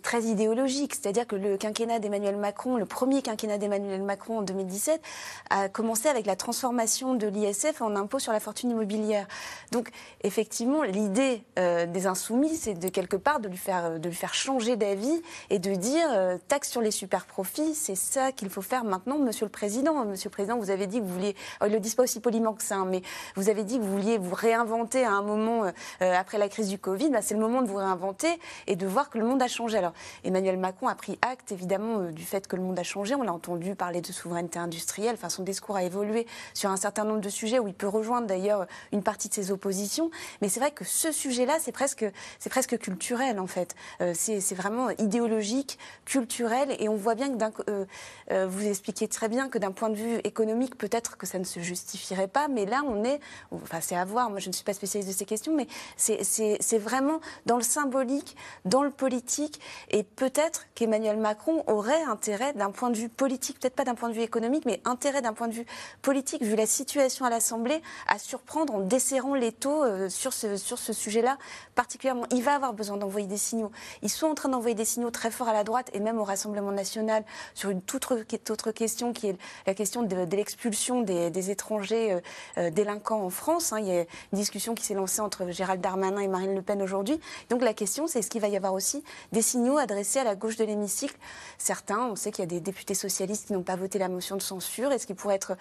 très idéologique. C'est-à-dire que le quinquennat d'Emmanuel Macron, le premier quinquennat d'Emmanuel Macron en 2017, a commencé avec la transformation de l'ISF en impôt sur la fortune immobilière. Donc, effectivement, l'idée euh, des insoumis, c'est de quelque part de lui faire, de lui faire changer d'avis et de dire euh, taxe sur les super profits, c'est ça qu'il faut faire maintenant, Monsieur le Président. Monsieur le Président, vous avez dit que vous vouliez, alors, ils le disent pas aussi poliment que ça, hein, mais vous avez dit que vous vouliez vous réinventer à un moment euh, euh, après la crise du Covid. Bah, c'est le moment de vous réinventer et de voir que le monde a changé. Alors, Emmanuel Macron a pris acte évidemment euh, du fait que le monde a changé. On l'a entendu parler de souveraineté industrielle. Enfin, son discours a évolué sur un certain nombre de sujets où il peut rejoindre d'ailleurs une partie de ses oppositions. Mais c'est vrai que ce sujet-là, c'est presque, c'est presque culturel en fait. Euh, c'est, vraiment idéologique, culturel, et on voit bien que euh, euh, vous expliquez très bien que d'un point de vue économique, peut-être que ça ne se justifierait pas, mais là, on est, enfin, c'est à voir. Moi, je ne suis pas spécialiste de ces questions, mais c'est vraiment dans le symbolique, dans le politique, et peut-être qu'Emmanuel Macron aurait intérêt d'un point de vue politique, peut-être pas d'un point de vue économique, mais intérêt d'un point de vue politique, vu la situation à l'Assemblée, à surprendre en desserrant les taux euh, sur ce, sur ce sujet-là particulièrement. Il va avoir besoin d'envoyer des signaux. Ils sont en train d'envoyer des signaux très forts à la droite et même au Rassemblement national sur une toute autre question qui est la question de, l'expulsion des, des étrangers euh, euh, délinquants en France. hein. Il y a une discussion qui s'est lancée entre Gérald Darmanin et Marine Le Pen aujourd'hui. Donc la question, c'est est-ce qu'il va y avoir aussi des signaux adressés à la gauche de l'hémicycle? Certains, on sait qu'il y a des députés socialistes qui n'ont pas voté la motion de censure. Est-ce qu'ils pourraient être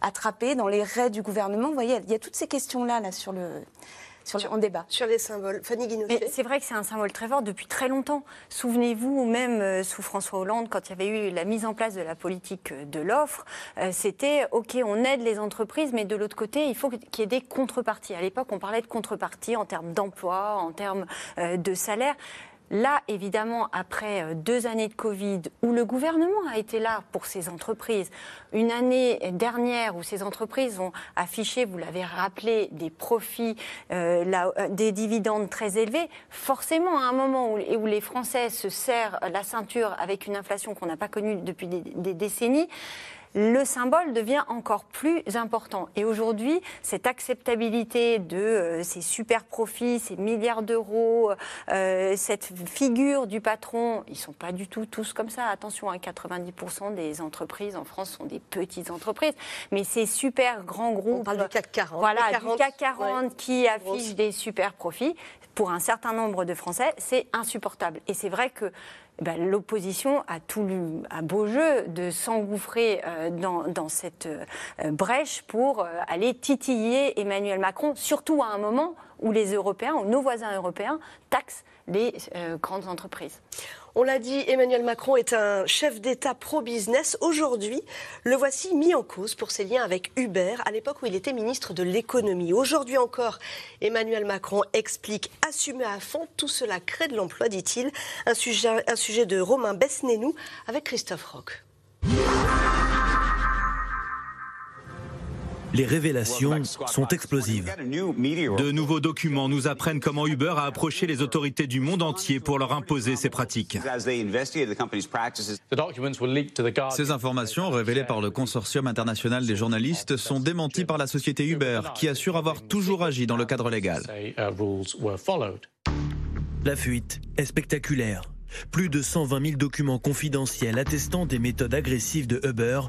attrapés dans les raies du gouvernement? Vous voyez, il y a toutes ces questions-là là, sur le, sur le, en débat. Sur les symboles. Fanny Guinochet. C'est vrai que c'est un symbole très fort depuis très longtemps. Souvenez-vous, même euh, sous François Hollande, quand il y avait eu la mise en place de la politique euh, de l'offre, euh, c'était OK, on aide les entreprises, mais de l'autre côté, il faut qu'il y ait des contreparties. À l'époque, on parlait de contreparties en termes d'emploi, en termes euh, de salaire. Là, évidemment, après euh, deux années de Covid, où le gouvernement a été là pour ces entreprises, une année dernière où ces entreprises ont affiché, vous l'avez rappelé, des profits, euh, euh, des dividendes très élevés, forcément, à un moment où, les Français se serrent la ceinture avec une inflation qu'on n'a pas connue depuis des décennies, le symbole devient encore plus important. Et aujourd'hui, cette acceptabilité de euh, ces super profits, ces milliards d'euros, euh, cette figure du patron, ils sont pas du tout tous comme ça. Attention, hein, 90% des entreprises en France sont des petites entreprises, mais ces super grands groupes, On parle du CAC 40. voilà, du 40, CAC 40 ouais. qui affichent des super profits, pour un certain nombre de Français, c'est insupportable. Et c'est vrai que ben, l'opposition a tout le- a beau jeu de s'engouffrer euh, dans, cette euh, brèche pour euh, aller titiller Emmanuel Macron, surtout à un moment où les Européens, ou nos voisins européens, taxent les grandes entreprises. On l'a dit, Emmanuel Macron est un chef d'État pro-business. Aujourd'hui, le voici mis en cause pour ses liens avec Uber, à l'époque où il était ministre de l'économie. Aujourd'hui encore, Emmanuel Macron explique assumer à fond, tout cela crée de l'emploi, dit-il. Un sujet, de Romain Besnénou avec Christophe Roch. Les révélations sont explosives. De nouveaux documents nous apprennent comment Uber a approché les autorités du monde entier pour leur imposer ses pratiques. Ces informations, révélées par le Consortium international des journalistes, sont démenties par la société Uber, qui assure avoir toujours agi dans le cadre légal. La fuite est spectaculaire. Plus de 120 000 documents confidentiels attestant des méthodes agressives de Uber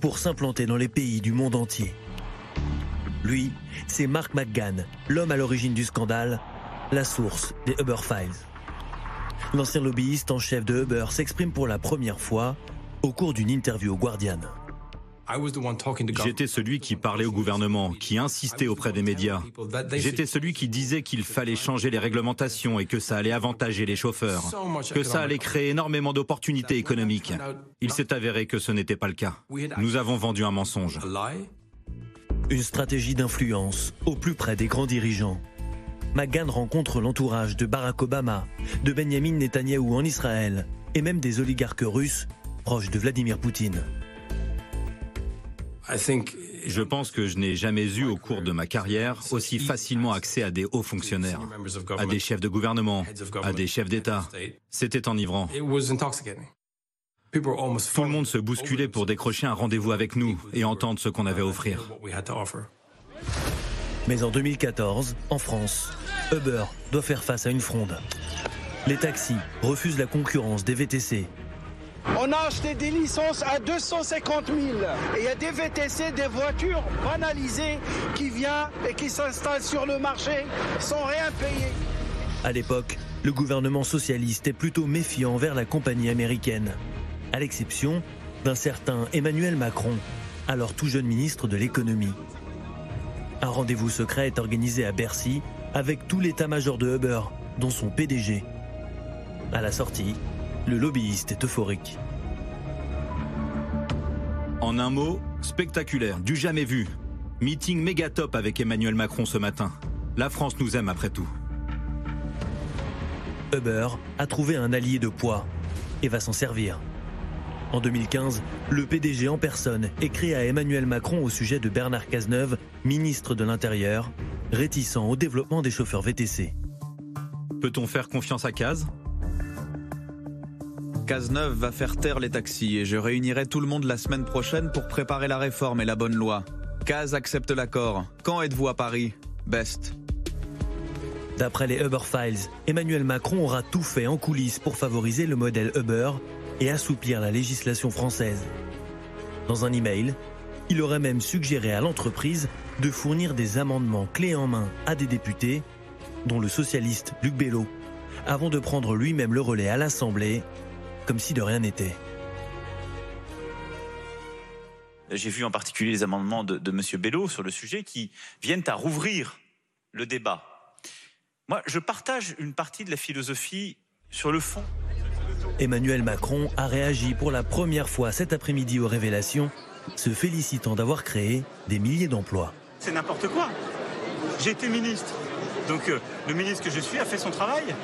pour s'implanter dans les pays du monde entier. Lui, c'est Mark McGann, l'homme à l'origine du scandale, la source des Uber Files. L'ancien lobbyiste en chef de Uber s'exprime pour la première fois au cours d'une interview au Guardian. J'étais celui qui parlait au gouvernement, qui insistait auprès des médias. J'étais celui qui disait qu'il fallait changer les réglementations et que ça allait avantager les chauffeurs, que ça allait créer énormément d'opportunités économiques. Il s'est avéré que ce n'était pas le cas. Nous avons vendu un mensonge. Une stratégie d'influence au plus près des grands dirigeants. McGahn rencontre l'entourage de Barack Obama, de Benjamin Netanyahou en Israël et même des oligarques russes proches de Vladimir Poutine. Je pense que je n'ai jamais eu au cours de ma carrière aussi facilement accès à des hauts fonctionnaires, à des chefs de gouvernement, à des chefs d'État. C'était enivrant. Tout le monde se bousculait pour décrocher un rendez-vous avec nous et entendre ce qu'on avait à offrir. Mais en 2014, en France, Uber doit faire face à une fronde. Les taxis refusent la concurrence des VTC. On a acheté des licences à 250 000 et il y a des VTC, des voitures banalisées qui viennent et qui s'installent sur le marché sans rien payer. À l'époque, le gouvernement socialiste est plutôt méfiant vers la compagnie américaine, à l'exception d'un certain Emmanuel Macron, alors tout jeune ministre de l'économie. Un rendez-vous secret est organisé à Bercy avec tout l'état-major de Uber, dont son PDG. À la sortie, le lobbyiste est euphorique. En un mot, spectaculaire, du jamais vu. Meeting méga top avec Emmanuel Macron ce matin. La France nous aime après tout. Uber a trouvé un allié de poids et va s'en servir. En 2015, le PDG en personne écrit à Emmanuel Macron au sujet de Bernard Cazeneuve, ministre de l'Intérieur, réticent au développement des chauffeurs VTC. Peut-on faire confiance à Caz? Cazeneuve va faire taire les taxis et je réunirai tout le monde la semaine prochaine pour préparer la réforme et la bonne loi. Caz accepte l'accord. Quand êtes-vous à Paris? Best. D'après les Uber Files, Emmanuel Macron aura tout fait en coulisses pour favoriser le modèle Uber et assouplir la législation française. Dans un email, il aurait même suggéré à l'entreprise de fournir des amendements clés en main à des députés, dont le socialiste Luc Bello, avant de prendre lui-même le relais à l'Assemblée comme si de rien n'était. J'ai vu en particulier les amendements de, de M. Bello sur le sujet qui viennent à rouvrir le débat. Moi, je partage une partie de la philosophie sur le fond. Emmanuel Macron a réagi pour la première fois cet après-midi aux révélations, se félicitant d'avoir créé des milliers d'emplois. C'est n'importe quoi. J'ai été ministre. Donc euh, le ministre que je suis a fait son travail.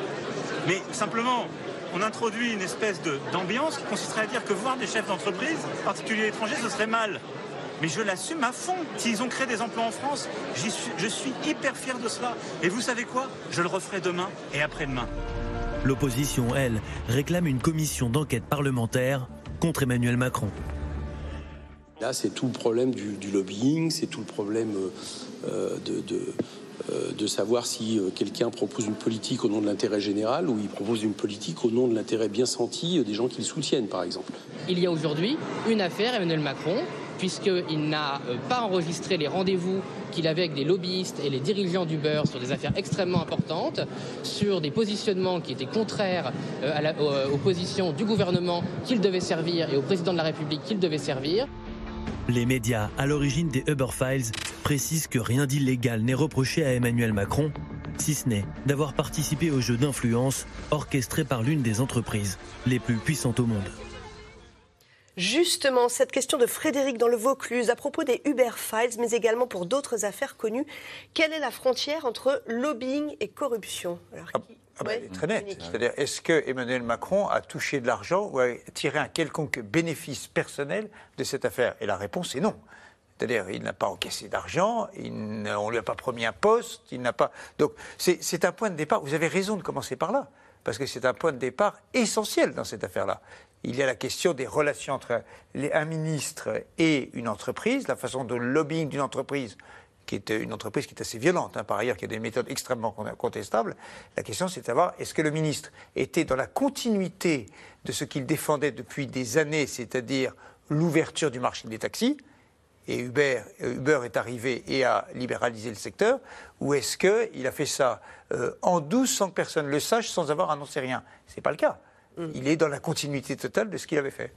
Mais simplement, on introduit une espèce d'ambiance qui consisterait à dire que voir des chefs d'entreprise, en particulier étrangers, ce serait mal. Mais je l'assume à fond. S'ils ont créé des emplois en France, je suis hyper fier de cela. Et vous savez quoi? Je le referai demain et après-demain. L'opposition, elle, réclame une commission d'enquête parlementaire contre Emmanuel Macron. Là, c'est tout le problème du, lobbying, c'est tout le problème euh, de, euh, de savoir si euh, quelqu'un propose une politique au nom de l'intérêt général ou il propose une politique au nom de l'intérêt bien senti des gens qui le soutiennent, par exemple. Il y a aujourd'hui une affaire, Emmanuel Macron, puisqu'il n'a pas enregistré les rendez-vous qu'il avait avec des lobbyistes et les dirigeants du beurre sur des affaires extrêmement importantes, sur des positionnements qui étaient contraires aux positions du gouvernement qu'il devait servir et au président de la République qu'il devait servir. Les médias à l'origine des Uber Files précisent que rien d'illégal n'est reproché à Emmanuel Macron, si ce n'est d'avoir participé au jeu d'influence orchestré par l'une des entreprises les plus puissantes au monde. Justement, cette question de Frédéric dans le Vaucluse à propos des Uber Files, mais également pour d'autres affaires connues, quelle est la frontière entre lobbying et corruption ah bah, elle est très nette. C'est-à-dire, est-ce que Emmanuel Macron a touché de l'argent ou a tiré un quelconque bénéfice personnel de cette affaire? Et la réponse est non. C'est-à-dire, il n'a pas encaissé d'argent, on ne lui a pas promis un poste, il n'a pas. Donc, c'est un point de départ. Vous avez raison de commencer par là, parce que c'est un point de départ essentiel dans cette affaire-là. Il y a la question des relations entre un ministre et une entreprise, la façon de lobbying d'une entreprise qui est une entreprise qui est assez violente, hein, par ailleurs, qui a des méthodes extrêmement contestables. La question, c'est de savoir est-ce que le ministre était dans la continuité de ce qu'il défendait depuis des années, c'est-à-dire l'ouverture du marché des taxis, et Uber, Uber est arrivé et a libéralisé le secteur, ou est-ce qu'il a fait ça euh, en douce sans que personne le sache, sans avoir annoncé rien? Ce n'est pas le cas. Il est dans la continuité totale de ce qu'il avait fait.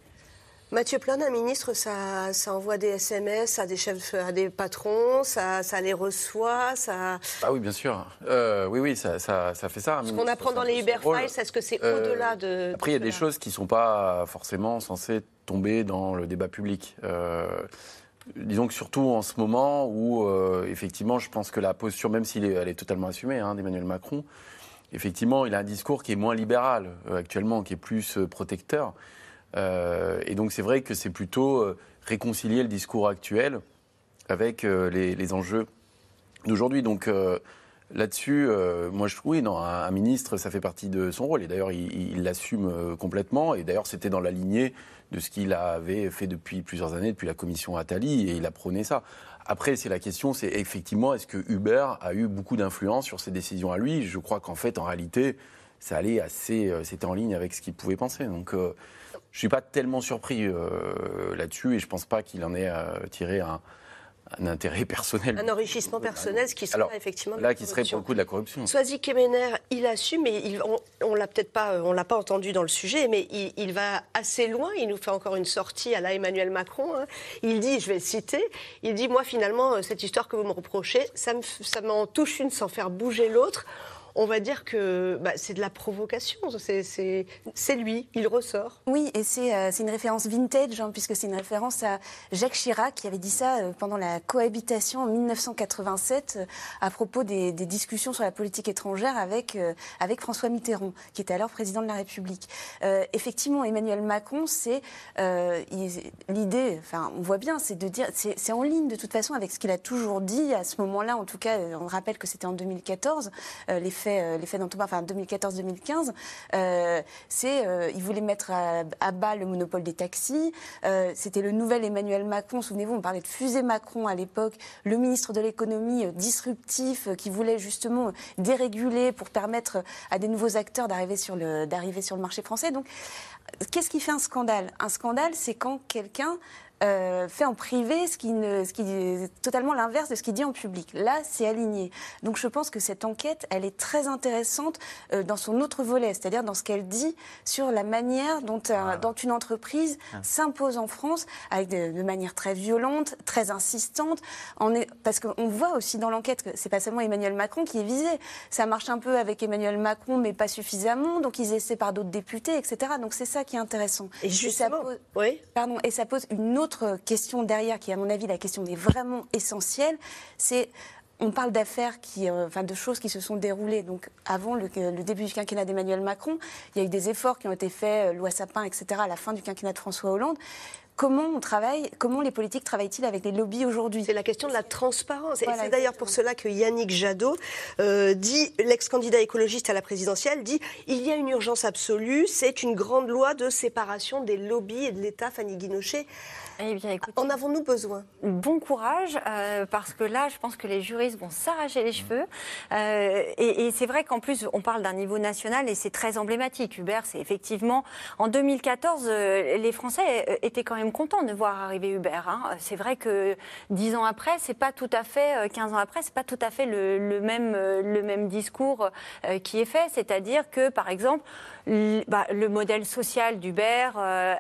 Mathieu Plan, un ministre, ça, ça, envoie des SMS à des chefs, à des patrons, ça, ça les reçoit, ça. Ah oui, bien sûr. Euh, oui, oui, ça, ça, fait ça. Ce qu'on apprend dans les Uber Files, est-ce que c'est euh, au-delà de. Après, il y a des choses qui ne sont pas forcément censées tomber dans le débat public. Euh, disons que surtout en ce moment où, effectivement, je pense que la posture, même est, elle est totalement assumée, hein, d'Emmanuel Macron, effectivement, il a un discours qui est moins libéral actuellement, qui est plus protecteur. Euh, et donc c'est vrai que c'est plutôt euh, réconcilier le discours actuel avec euh, les, enjeux d'aujourd'hui. Donc là-dessus, moi je trouve, oui, non, un, ministre, ça fait partie de son rôle. Et d'ailleurs, il l'assume complètement. Et d'ailleurs, c'était dans la lignée de ce qu'il avait fait depuis plusieurs années, depuis la commission Attali, et il a prôné ça. Après, c'est la question, c'est effectivement, est-ce que Uber a eu beaucoup d'influence sur ses décisions à lui? Je crois qu'en fait, en réalité, ça allait assez, c'était en ligne avec ce qu'il pouvait penser. Donc, je ne suis pas tellement surpris euh, là-dessus et je ne pense pas qu'il en ait euh, tiré un, intérêt personnel. Un enrichissement personnel, ce qui serait effectivement là, qui serait pour le coup de la corruption. Soazic Kemener, il assume, mais il, on, on l'a peut-être pas, on l'a pas entendu dans le sujet, mais il, va assez loin. Il nous fait encore une sortie à la Emmanuel Macron. Hein. Il dit, je vais le citer, il dit, moi finalement, euh, cette histoire que vous me reprochez, ça m'en touche une sans faire bouger l'autre on va dire que bah, c'est de la provocation. C'est lui, il ressort. Oui, et c'est euh, une référence vintage, hein, puisque c'est une référence à Jacques Chirac qui avait dit ça euh, pendant la cohabitation en 1987 euh, à propos des, discussions sur la politique étrangère avec, François Mitterrand, qui était alors président de la République. effectivement, Emmanuel Macron, c'est l'idée, enfin, on voit bien, c'est de dire, c'est en ligne de toute façon avec ce qu'il a toujours dit à ce moment-là. En tout cas, on rappelle que c'était en 2014. les euh, les faits parle, enfin 2014-2015, euh, c'est euh, il voulait mettre à, bas le monopole des taxis. C'était le nouvel Emmanuel Macron. Souvenez-vous, on parlait de fusée Macron à l'époque, le ministre de l'économie disruptif qui voulait justement déréguler pour permettre à des nouveaux acteurs d'arriver sur le d'arriver sur le marché français. Donc, qu'est-ce qui fait un scandale? Un scandale, c'est quand quelqu'un euh, fait en privé ce qui, ne, ce qui est totalement l'inverse de ce qu'il dit en public. Là, c'est aligné. Donc je pense que cette enquête, elle est très intéressante euh, dans son autre volet, c'est-à-dire dans ce qu'elle dit sur la manière dont, dont une entreprise ah. s'impose en France avec de, manière très violente, très insistante. Est, parce qu'on voit aussi dans l'enquête que c'est pas seulement Emmanuel Macron qui est visé. Ça marche un peu avec Emmanuel Macron, mais pas suffisamment. Donc ils essaient par d'autres députés, etc. Donc c'est ça qui est intéressant. Et justement, ça pose, oui. pardon, et ça pose une autre autre question derrière, qui à mon avis la question est vraiment essentielle, c'est on parle d'affaires qui, euh, enfin, de choses qui se sont déroulées. Donc, avant le, début du quinquennat d'Emmanuel Macron, il y a eu des efforts qui ont été faits, euh, loi Sapin, etc., à la fin du quinquennat de François Hollande. Comment on travaille, comment les politiques travaillent-ils avec les lobbies aujourd'hui? C'est la question de la transparence. et c'est d'ailleurs pour cela que Yannick Jadot euh, dit, l'ex-candidat écologiste à la présidentielle, dit il y a une urgence absolue, c'est une grande loi de séparation des lobbies et de l'État, Fanny Guinochet. Eh bien, en avons-nous besoin? Bon courage, euh, parce que là, je pense que les juristes vont s'arracher les cheveux. Euh, et, c'est vrai qu'en plus, on parle d'un niveau national et c'est très emblématique. Uber, c'est effectivement en 2014, euh, les Français étaient quand même contents de voir arriver Uber. Hein. C'est vrai que dix ans après, c'est pas tout à fait, 15 ans après, c'est pas tout à fait le, même le même discours qui est fait. C'est-à-dire que, par exemple, bah, le modèle social d'Uber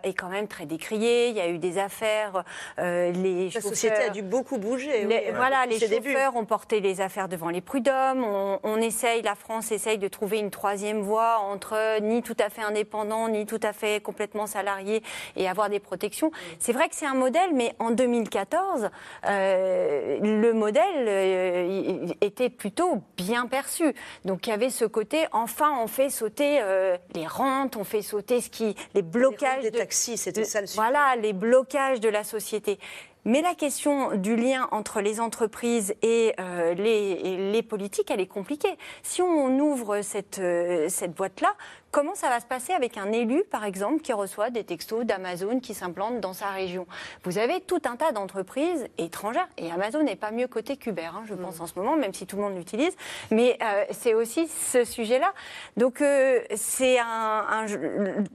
est quand même très décrié. Il y a eu des affaires euh, les La société a dû beaucoup bouger. Voilà, les chauffeurs ont porté les affaires devant les prud'hommes. On, essaye, la France essaye de trouver une troisième voie entre ni tout à fait indépendant, ni tout à fait complètement salarié et avoir des protections. C'est vrai que c'est un modèle, mais en 2014, euh, le modèle euh, était plutôt bien perçu. Donc il y avait ce côté, enfin on fait sauter les rentes, on fait sauter ce qui, les blocages des taxis, c'était ça le sujet. Voilà, les blocages de la société. Mais la question du lien entre les entreprises et, euh, les, les, politiques, elle est compliquée. Si on ouvre cette, euh, cette boîte-là, Comment ça va se passer avec un élu, par exemple, qui reçoit des textos d'Amazon qui s'implantent dans sa région? Vous avez tout un tas d'entreprises étrangères, et Amazon n'est pas mieux coté qu'Uber, hein, je pense, en ce moment, même si tout le monde l'utilise, mais euh, c'est aussi ce sujet-là. Donc, euh, c'est un,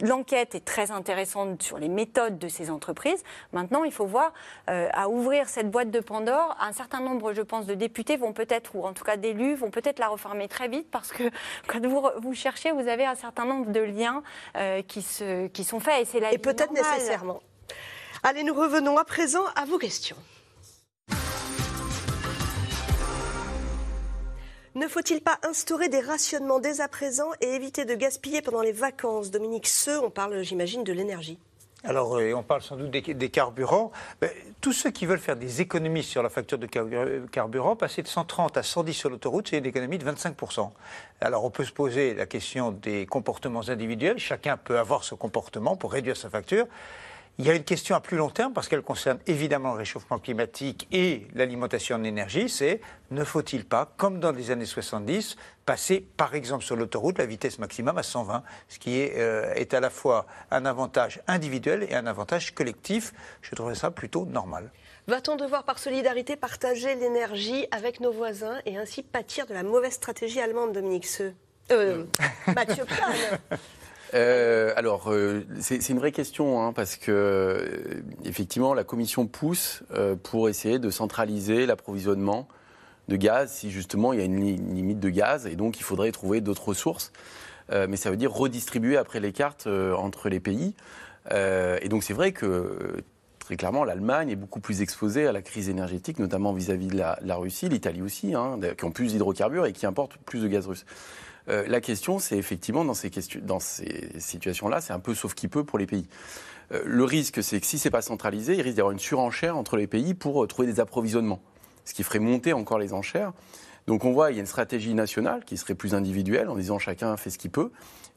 l'enquête est très intéressante sur les méthodes de ces entreprises. Maintenant, il faut voir, euh, à ouvrir cette boîte de Pandore, un certain nombre, je pense, de députés vont peut-être, ou en tout cas d'élus, vont peut-être la refermer très vite, parce que quand vous, vous cherchez, vous avez un certain nombre de liens euh, qui, se, qui sont faits. Et, c'est la et peut-être nécessairement. Allez, nous revenons à présent à vos questions. Ne faut-il pas instaurer des rationnements dès à présent et éviter de gaspiller pendant les vacances? Dominique Seux, on parle, j'imagine, de l'énergie. Alors, euh, on parle sans doute des, carburants. tous ceux qui veulent faire des économies sur la facture de carburant, passer de 130 à 110 sur l'autoroute, c'est une économie de 25%. Alors, on peut se poser la question des comportements individuels. Chacun peut avoir ce comportement pour réduire sa facture. Il y a une question à plus long terme, parce qu'elle concerne évidemment le réchauffement climatique et l'alimentation en énergie, c'est ne faut-il pas, comme dans les années 70, passer par exemple sur l'autoroute la vitesse maximum à 120, ce qui est, euh, est à la fois un avantage individuel et un avantage collectif. Je trouverais ça plutôt normal. Va-t-on devoir par solidarité partager l'énergie avec nos voisins et ainsi pâtir de la mauvaise stratégie allemande, Dominique Seux? Euh, Mathieu Plan euh, alors, euh, c'est une vraie question, hein, parce que, euh, effectivement, la Commission pousse pour essayer de centraliser l'approvisionnement de gaz si justement il y a une, limite de gaz, et donc il faudrait trouver d'autres ressources. mais ça veut dire redistribuer après les cartes entre les pays. et donc, c'est vrai que très clairement, l'Allemagne est beaucoup plus exposée à la crise énergétique, notamment vis-à-vis de la, Russie, l'Italie aussi, hein, qui ont plus d'hydrocarbures et qui importent plus de gaz russe. Euh, la question, c'est effectivement dans ces, situations-là, c'est un peu sauf qui peut pour les pays. Euh, le risque, c'est que si c'est pas centralisé, il risque d'y avoir une surenchère entre les pays pour euh, trouver des approvisionnements, ce qui ferait monter encore les enchères. Donc on voit, il y a une stratégie nationale qui serait plus individuelle, en disant chacun fait ce qu'il peut,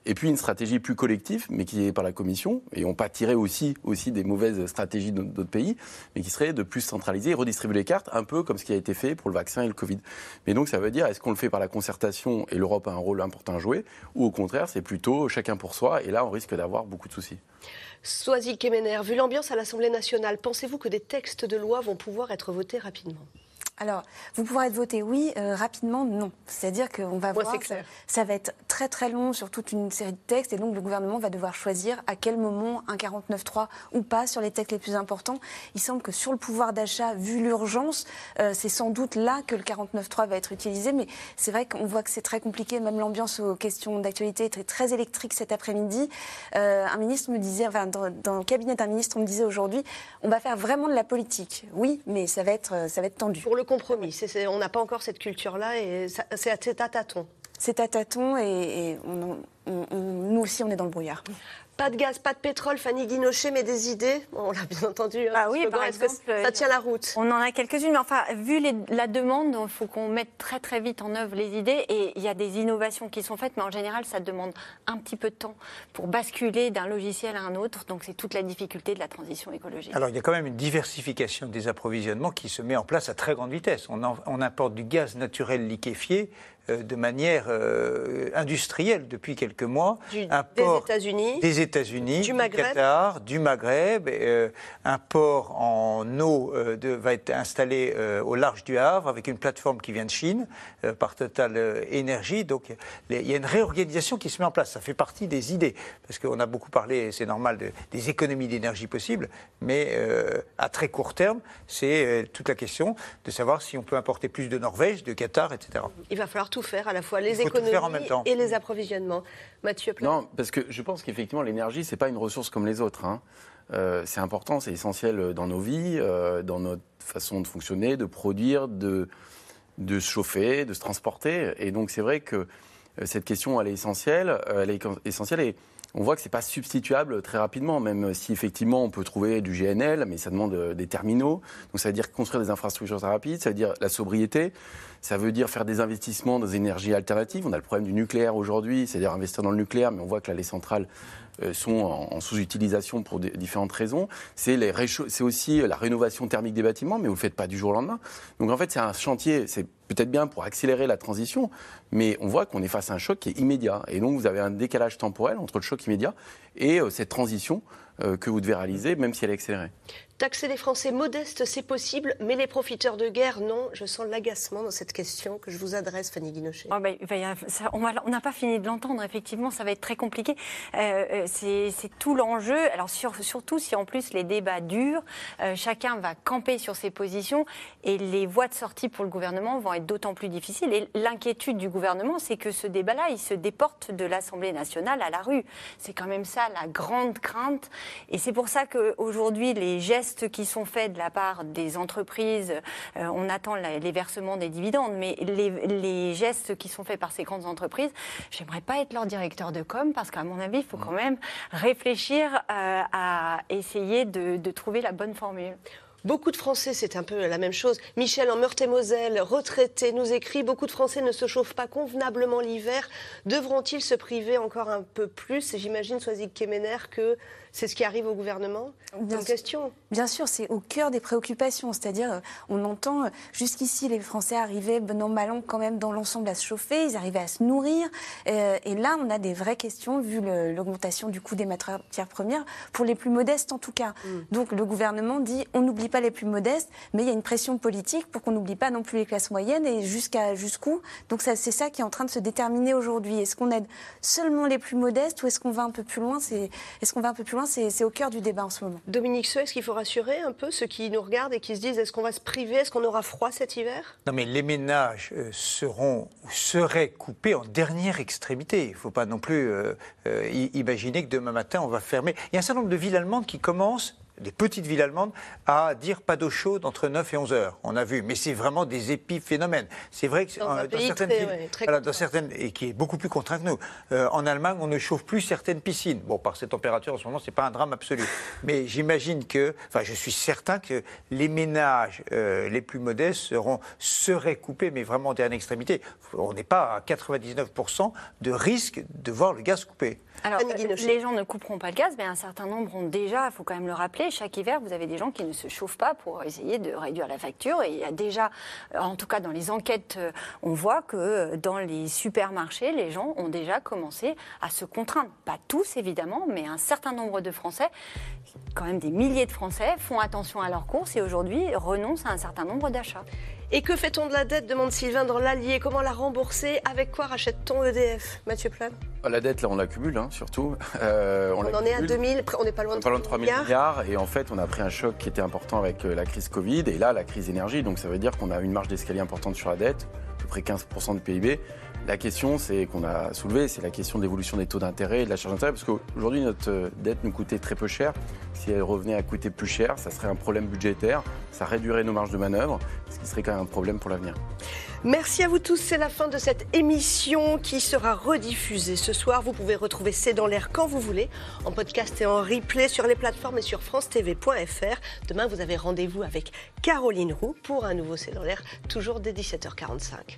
et puis une stratégie plus collective, mais qui est par la Commission, et on pâtirait aussi, aussi des mauvaises stratégies d'autres pays, mais qui serait de plus centraliser et redistribuer les cartes, un peu comme ce qui a été fait pour le vaccin et le Covid. Mais donc ça veut dire, est-ce qu'on le fait par la concertation et l'Europe a un rôle important à jouer, ou au contraire, c'est plutôt chacun pour soi, et là on risque d'avoir beaucoup de soucis. Soisy Kemener, vu l'ambiance à l'Assemblée nationale, pensez-vous que des textes de loi vont pouvoir être votés rapidement? Alors, vous pourrez être voté oui, euh, rapidement non. C'est-à-dire qu'on va voir, ça, ça, va être très très long sur toute une série de textes et donc le gouvernement va devoir choisir à quel moment un 49.3 ou pas sur les textes les plus importants. Il semble que sur le pouvoir d'achat, vu l'urgence, euh, c'est sans doute là que le 49.3 va être utilisé, mais c'est vrai qu'on voit que c'est très compliqué, même l'ambiance aux questions d'actualité était très électrique cet après-midi. Euh, un ministre me disait, enfin dans, dans le cabinet d'un ministre, on me disait aujourd'hui, on va faire vraiment de la politique. Oui, mais ça va être, ça va être tendu on n'a pas encore cette culture-là et c'est à tâtons. C'est à tâtons et, nous aussi, on est dans le brouillard. Pas de gaz, pas de pétrole, Fanny Guinochet, mais des idées On l'a bien entendu. Hein, ah oui, par exemple, ça tient la route? On en a quelques-unes, mais enfin, vu la demande, il faut qu'on mette très très vite en œuvre les idées. Et il y a des innovations qui sont faites, mais en général, ça demande un petit peu de temps pour basculer d'un logiciel à un autre. Donc c'est toute la difficulté de la transition écologique. Alors il y a quand même une diversification des approvisionnements qui se met en place à très grande vitesse. On, on importe du gaz naturel liquéfié euh, de manière euh, industrielle depuis quelques mois. un port des États-Unis, des États-Unis, du. Qatar, du Maghreb. Euh, un port en eau de, va être installé au large du Havre avec une plateforme qui vient de Chine par Total Énergie. Donc il y a une réorganisation qui se met en place. Ça fait partie des idées parce qu'on a beaucoup parlé, c'est normal, des économies d'énergie possibles, mais à très court terme, c'est toute la question de savoir si on peut importer plus de Norvège, de Qatar, etc. Il va falloir tout faire, à la fois les économies et les approvisionnements. Mathieu Non, parce que je pense qu'effectivement, l'énergie, ce n'est pas une ressource comme les autres. Hein. Euh, c'est important, c'est essentiel dans nos vies, euh, dans notre façon de fonctionner, de produire, de, de se chauffer, de se transporter. Et donc, c'est vrai que euh, cette question, elle est essentielle. elle est essentielle et on voit que ce n'est pas substituable très rapidement, même si effectivement on peut trouver du GNL, mais ça demande des terminaux. Donc ça veut dire construire des infrastructures rapides, ça veut dire la sobriété, ça veut dire faire des investissements dans des énergies alternatives. On a le problème du nucléaire aujourd'hui, c'est-à-dire investir dans le nucléaire, mais on voit que là, les centrales euh, sont en, sous-utilisation pour différentes raisons. C'est aussi la rénovation thermique des bâtiments, mais vous ne le faites pas du jour au lendemain. Donc en fait, c'est un chantier, c'est peut-être bien pour accélérer la transition, mais on voit qu'on est face à un choc qui est immédiat. Et donc vous avez un décalage temporel entre le choc immédiat et euh, cette transition euh, que vous devez réaliser, même si elle est accélérée. Taxer les Français modestes, c'est possible, mais les profiteurs de guerre, non. Je sens l'agacement dans cette question que je vous adresse, Fanny Guinochet. Oh ben, on n'a pas fini de l'entendre, effectivement, ça va être très compliqué. Euh, euh, c'est tout l'enjeu. Alors surtout si en plus les débats durent, euh, chacun va camper sur ses positions et les voies de sortie pour le gouvernement vont être d'autant plus difficiles. Et l'inquiétude du gouvernement, c'est que ce débat-là, il se déporte de l'Assemblée nationale à la rue. C'est quand même ça la grande crainte Et c'est pour ça qu'aujourd'hui, les gestes qui sont faits de la part des entreprises, euh, on attend les versements des dividendes, mais les, gestes qui sont faits par ces grandes entreprises, j'aimerais pas être leur directeur de com parce qu'à mon avis, il faut quand même réfléchir euh, à essayer de trouver la bonne formule. Beaucoup de Français, c'est un peu la même chose. Michel en Meurthe-et-Moselle, retraité, nous écrit Beaucoup de Français ne se chauffent pas convenablement l'hiver. Devront-ils se priver encore un peu plus? J'imagine, Soisig Kemener, que c'est ce qui arrive au gouvernement Bien question. Bien sûr, c'est au cœur des préoccupations. C'est-à-dire, euh, on entend euh, jusqu'ici, les Français arrivaient, bon an, mal an, quand même, dans l'ensemble à se chauffer, ils arrivaient à se nourrir. Euh, et là, on a des vraies questions, vu l'augmentation du coût des matières premières, pour les plus modestes en tout cas. Mm. Donc, le gouvernement dit on n'oublie pas les plus modestes, mais il y a une pression politique pour qu'on n'oublie pas non plus les classes moyennes et jusqu'à jusqu'où. Donc, c'est ça qui est en train de se déterminer aujourd'hui. Est-ce qu'on aide seulement les plus modestes ou est-ce qu'on va un peu plus loin? Est-ce qu'on va un peu plus loin? C'est au cœur du débat en ce moment. Dominique Seux, est-ce qu'il faut rassurer un peu ceux qui nous regardent et qui se disent est-ce qu'on va se priver, est-ce qu'on aura froid cet hiver? Non, mais les ménages euh, seront ou seraient coupés en dernière extrémité. Il ne faut pas non plus euh, euh, imaginer que demain matin on va fermer. Il y a un certain nombre de villes allemandes qui commencent des petites villes allemandes, à dire pas d'eau chaude entre 9 et 11 heures. On a vu, mais c'est vraiment des épiphénomènes. C'est vrai que dans, certaines villes, dans certaines, et qui est beaucoup plus contraint que nous. Euh, en Allemagne, on ne chauffe plus certaines piscines. Bon, par cette température en ce moment, c'est pas un drame absolu. mais j'imagine que, enfin, je suis certain que les ménages euh, les plus modestes seront seraient coupés, mais vraiment en dernière extrémité. On n'est pas à 99% de risque de voir le gaz coupé. Alors, les gens ne couperont pas le gaz, mais un certain nombre ont déjà, il faut quand même le rappeler, chaque hiver, vous avez des gens qui ne se chauffent pas pour essayer de réduire la facture. Et il y a déjà, en tout cas dans les enquêtes, euh, on voit que euh, dans les supermarchés, les gens ont déjà commencé à se contraindre. Pas tous, évidemment, mais un certain nombre de Français, quand même des milliers de Français, font attention à leurs courses et aujourd'hui renoncent à un certain nombre d'achats. Et que fait-on de la dette demande Sylvain dans l'Allier. Comment la rembourser? Avec quoi rachète-t-on EDF Mathieu Plan ah, La dette, là, on l'accumule, hein, surtout. Euh, on, en est à 2000, on n'est pas loin de 3 000 milliards. Et en fait, on a pris un choc qui était important avec euh, la crise Covid et là, la crise énergie. Donc ça veut dire qu'on a une marge d'escalier importante sur la dette, à peu près 15% de PIB. La question, c'est qu'on a soulevé, c'est la question de l'évolution des taux d'intérêt et de la charge d'intérêt, parce qu'aujourd'hui, notre euh, dette nous coûtait très peu cher. Si elle revenait à coûter plus cher, ça serait un problème budgétaire, ça réduirait nos marges de manœuvre, ce qui serait quand même un problème pour l'avenir. Merci à vous tous. C'est la fin de cette émission qui sera rediffusée ce soir. Vous pouvez retrouver C'est dans l'air quand vous voulez, en podcast et en replay sur les plateformes et sur francetv.fr. Demain, vous avez rendez-vous avec Caroline Roux pour un nouveau C'est dans l'air, toujours dès 17h45.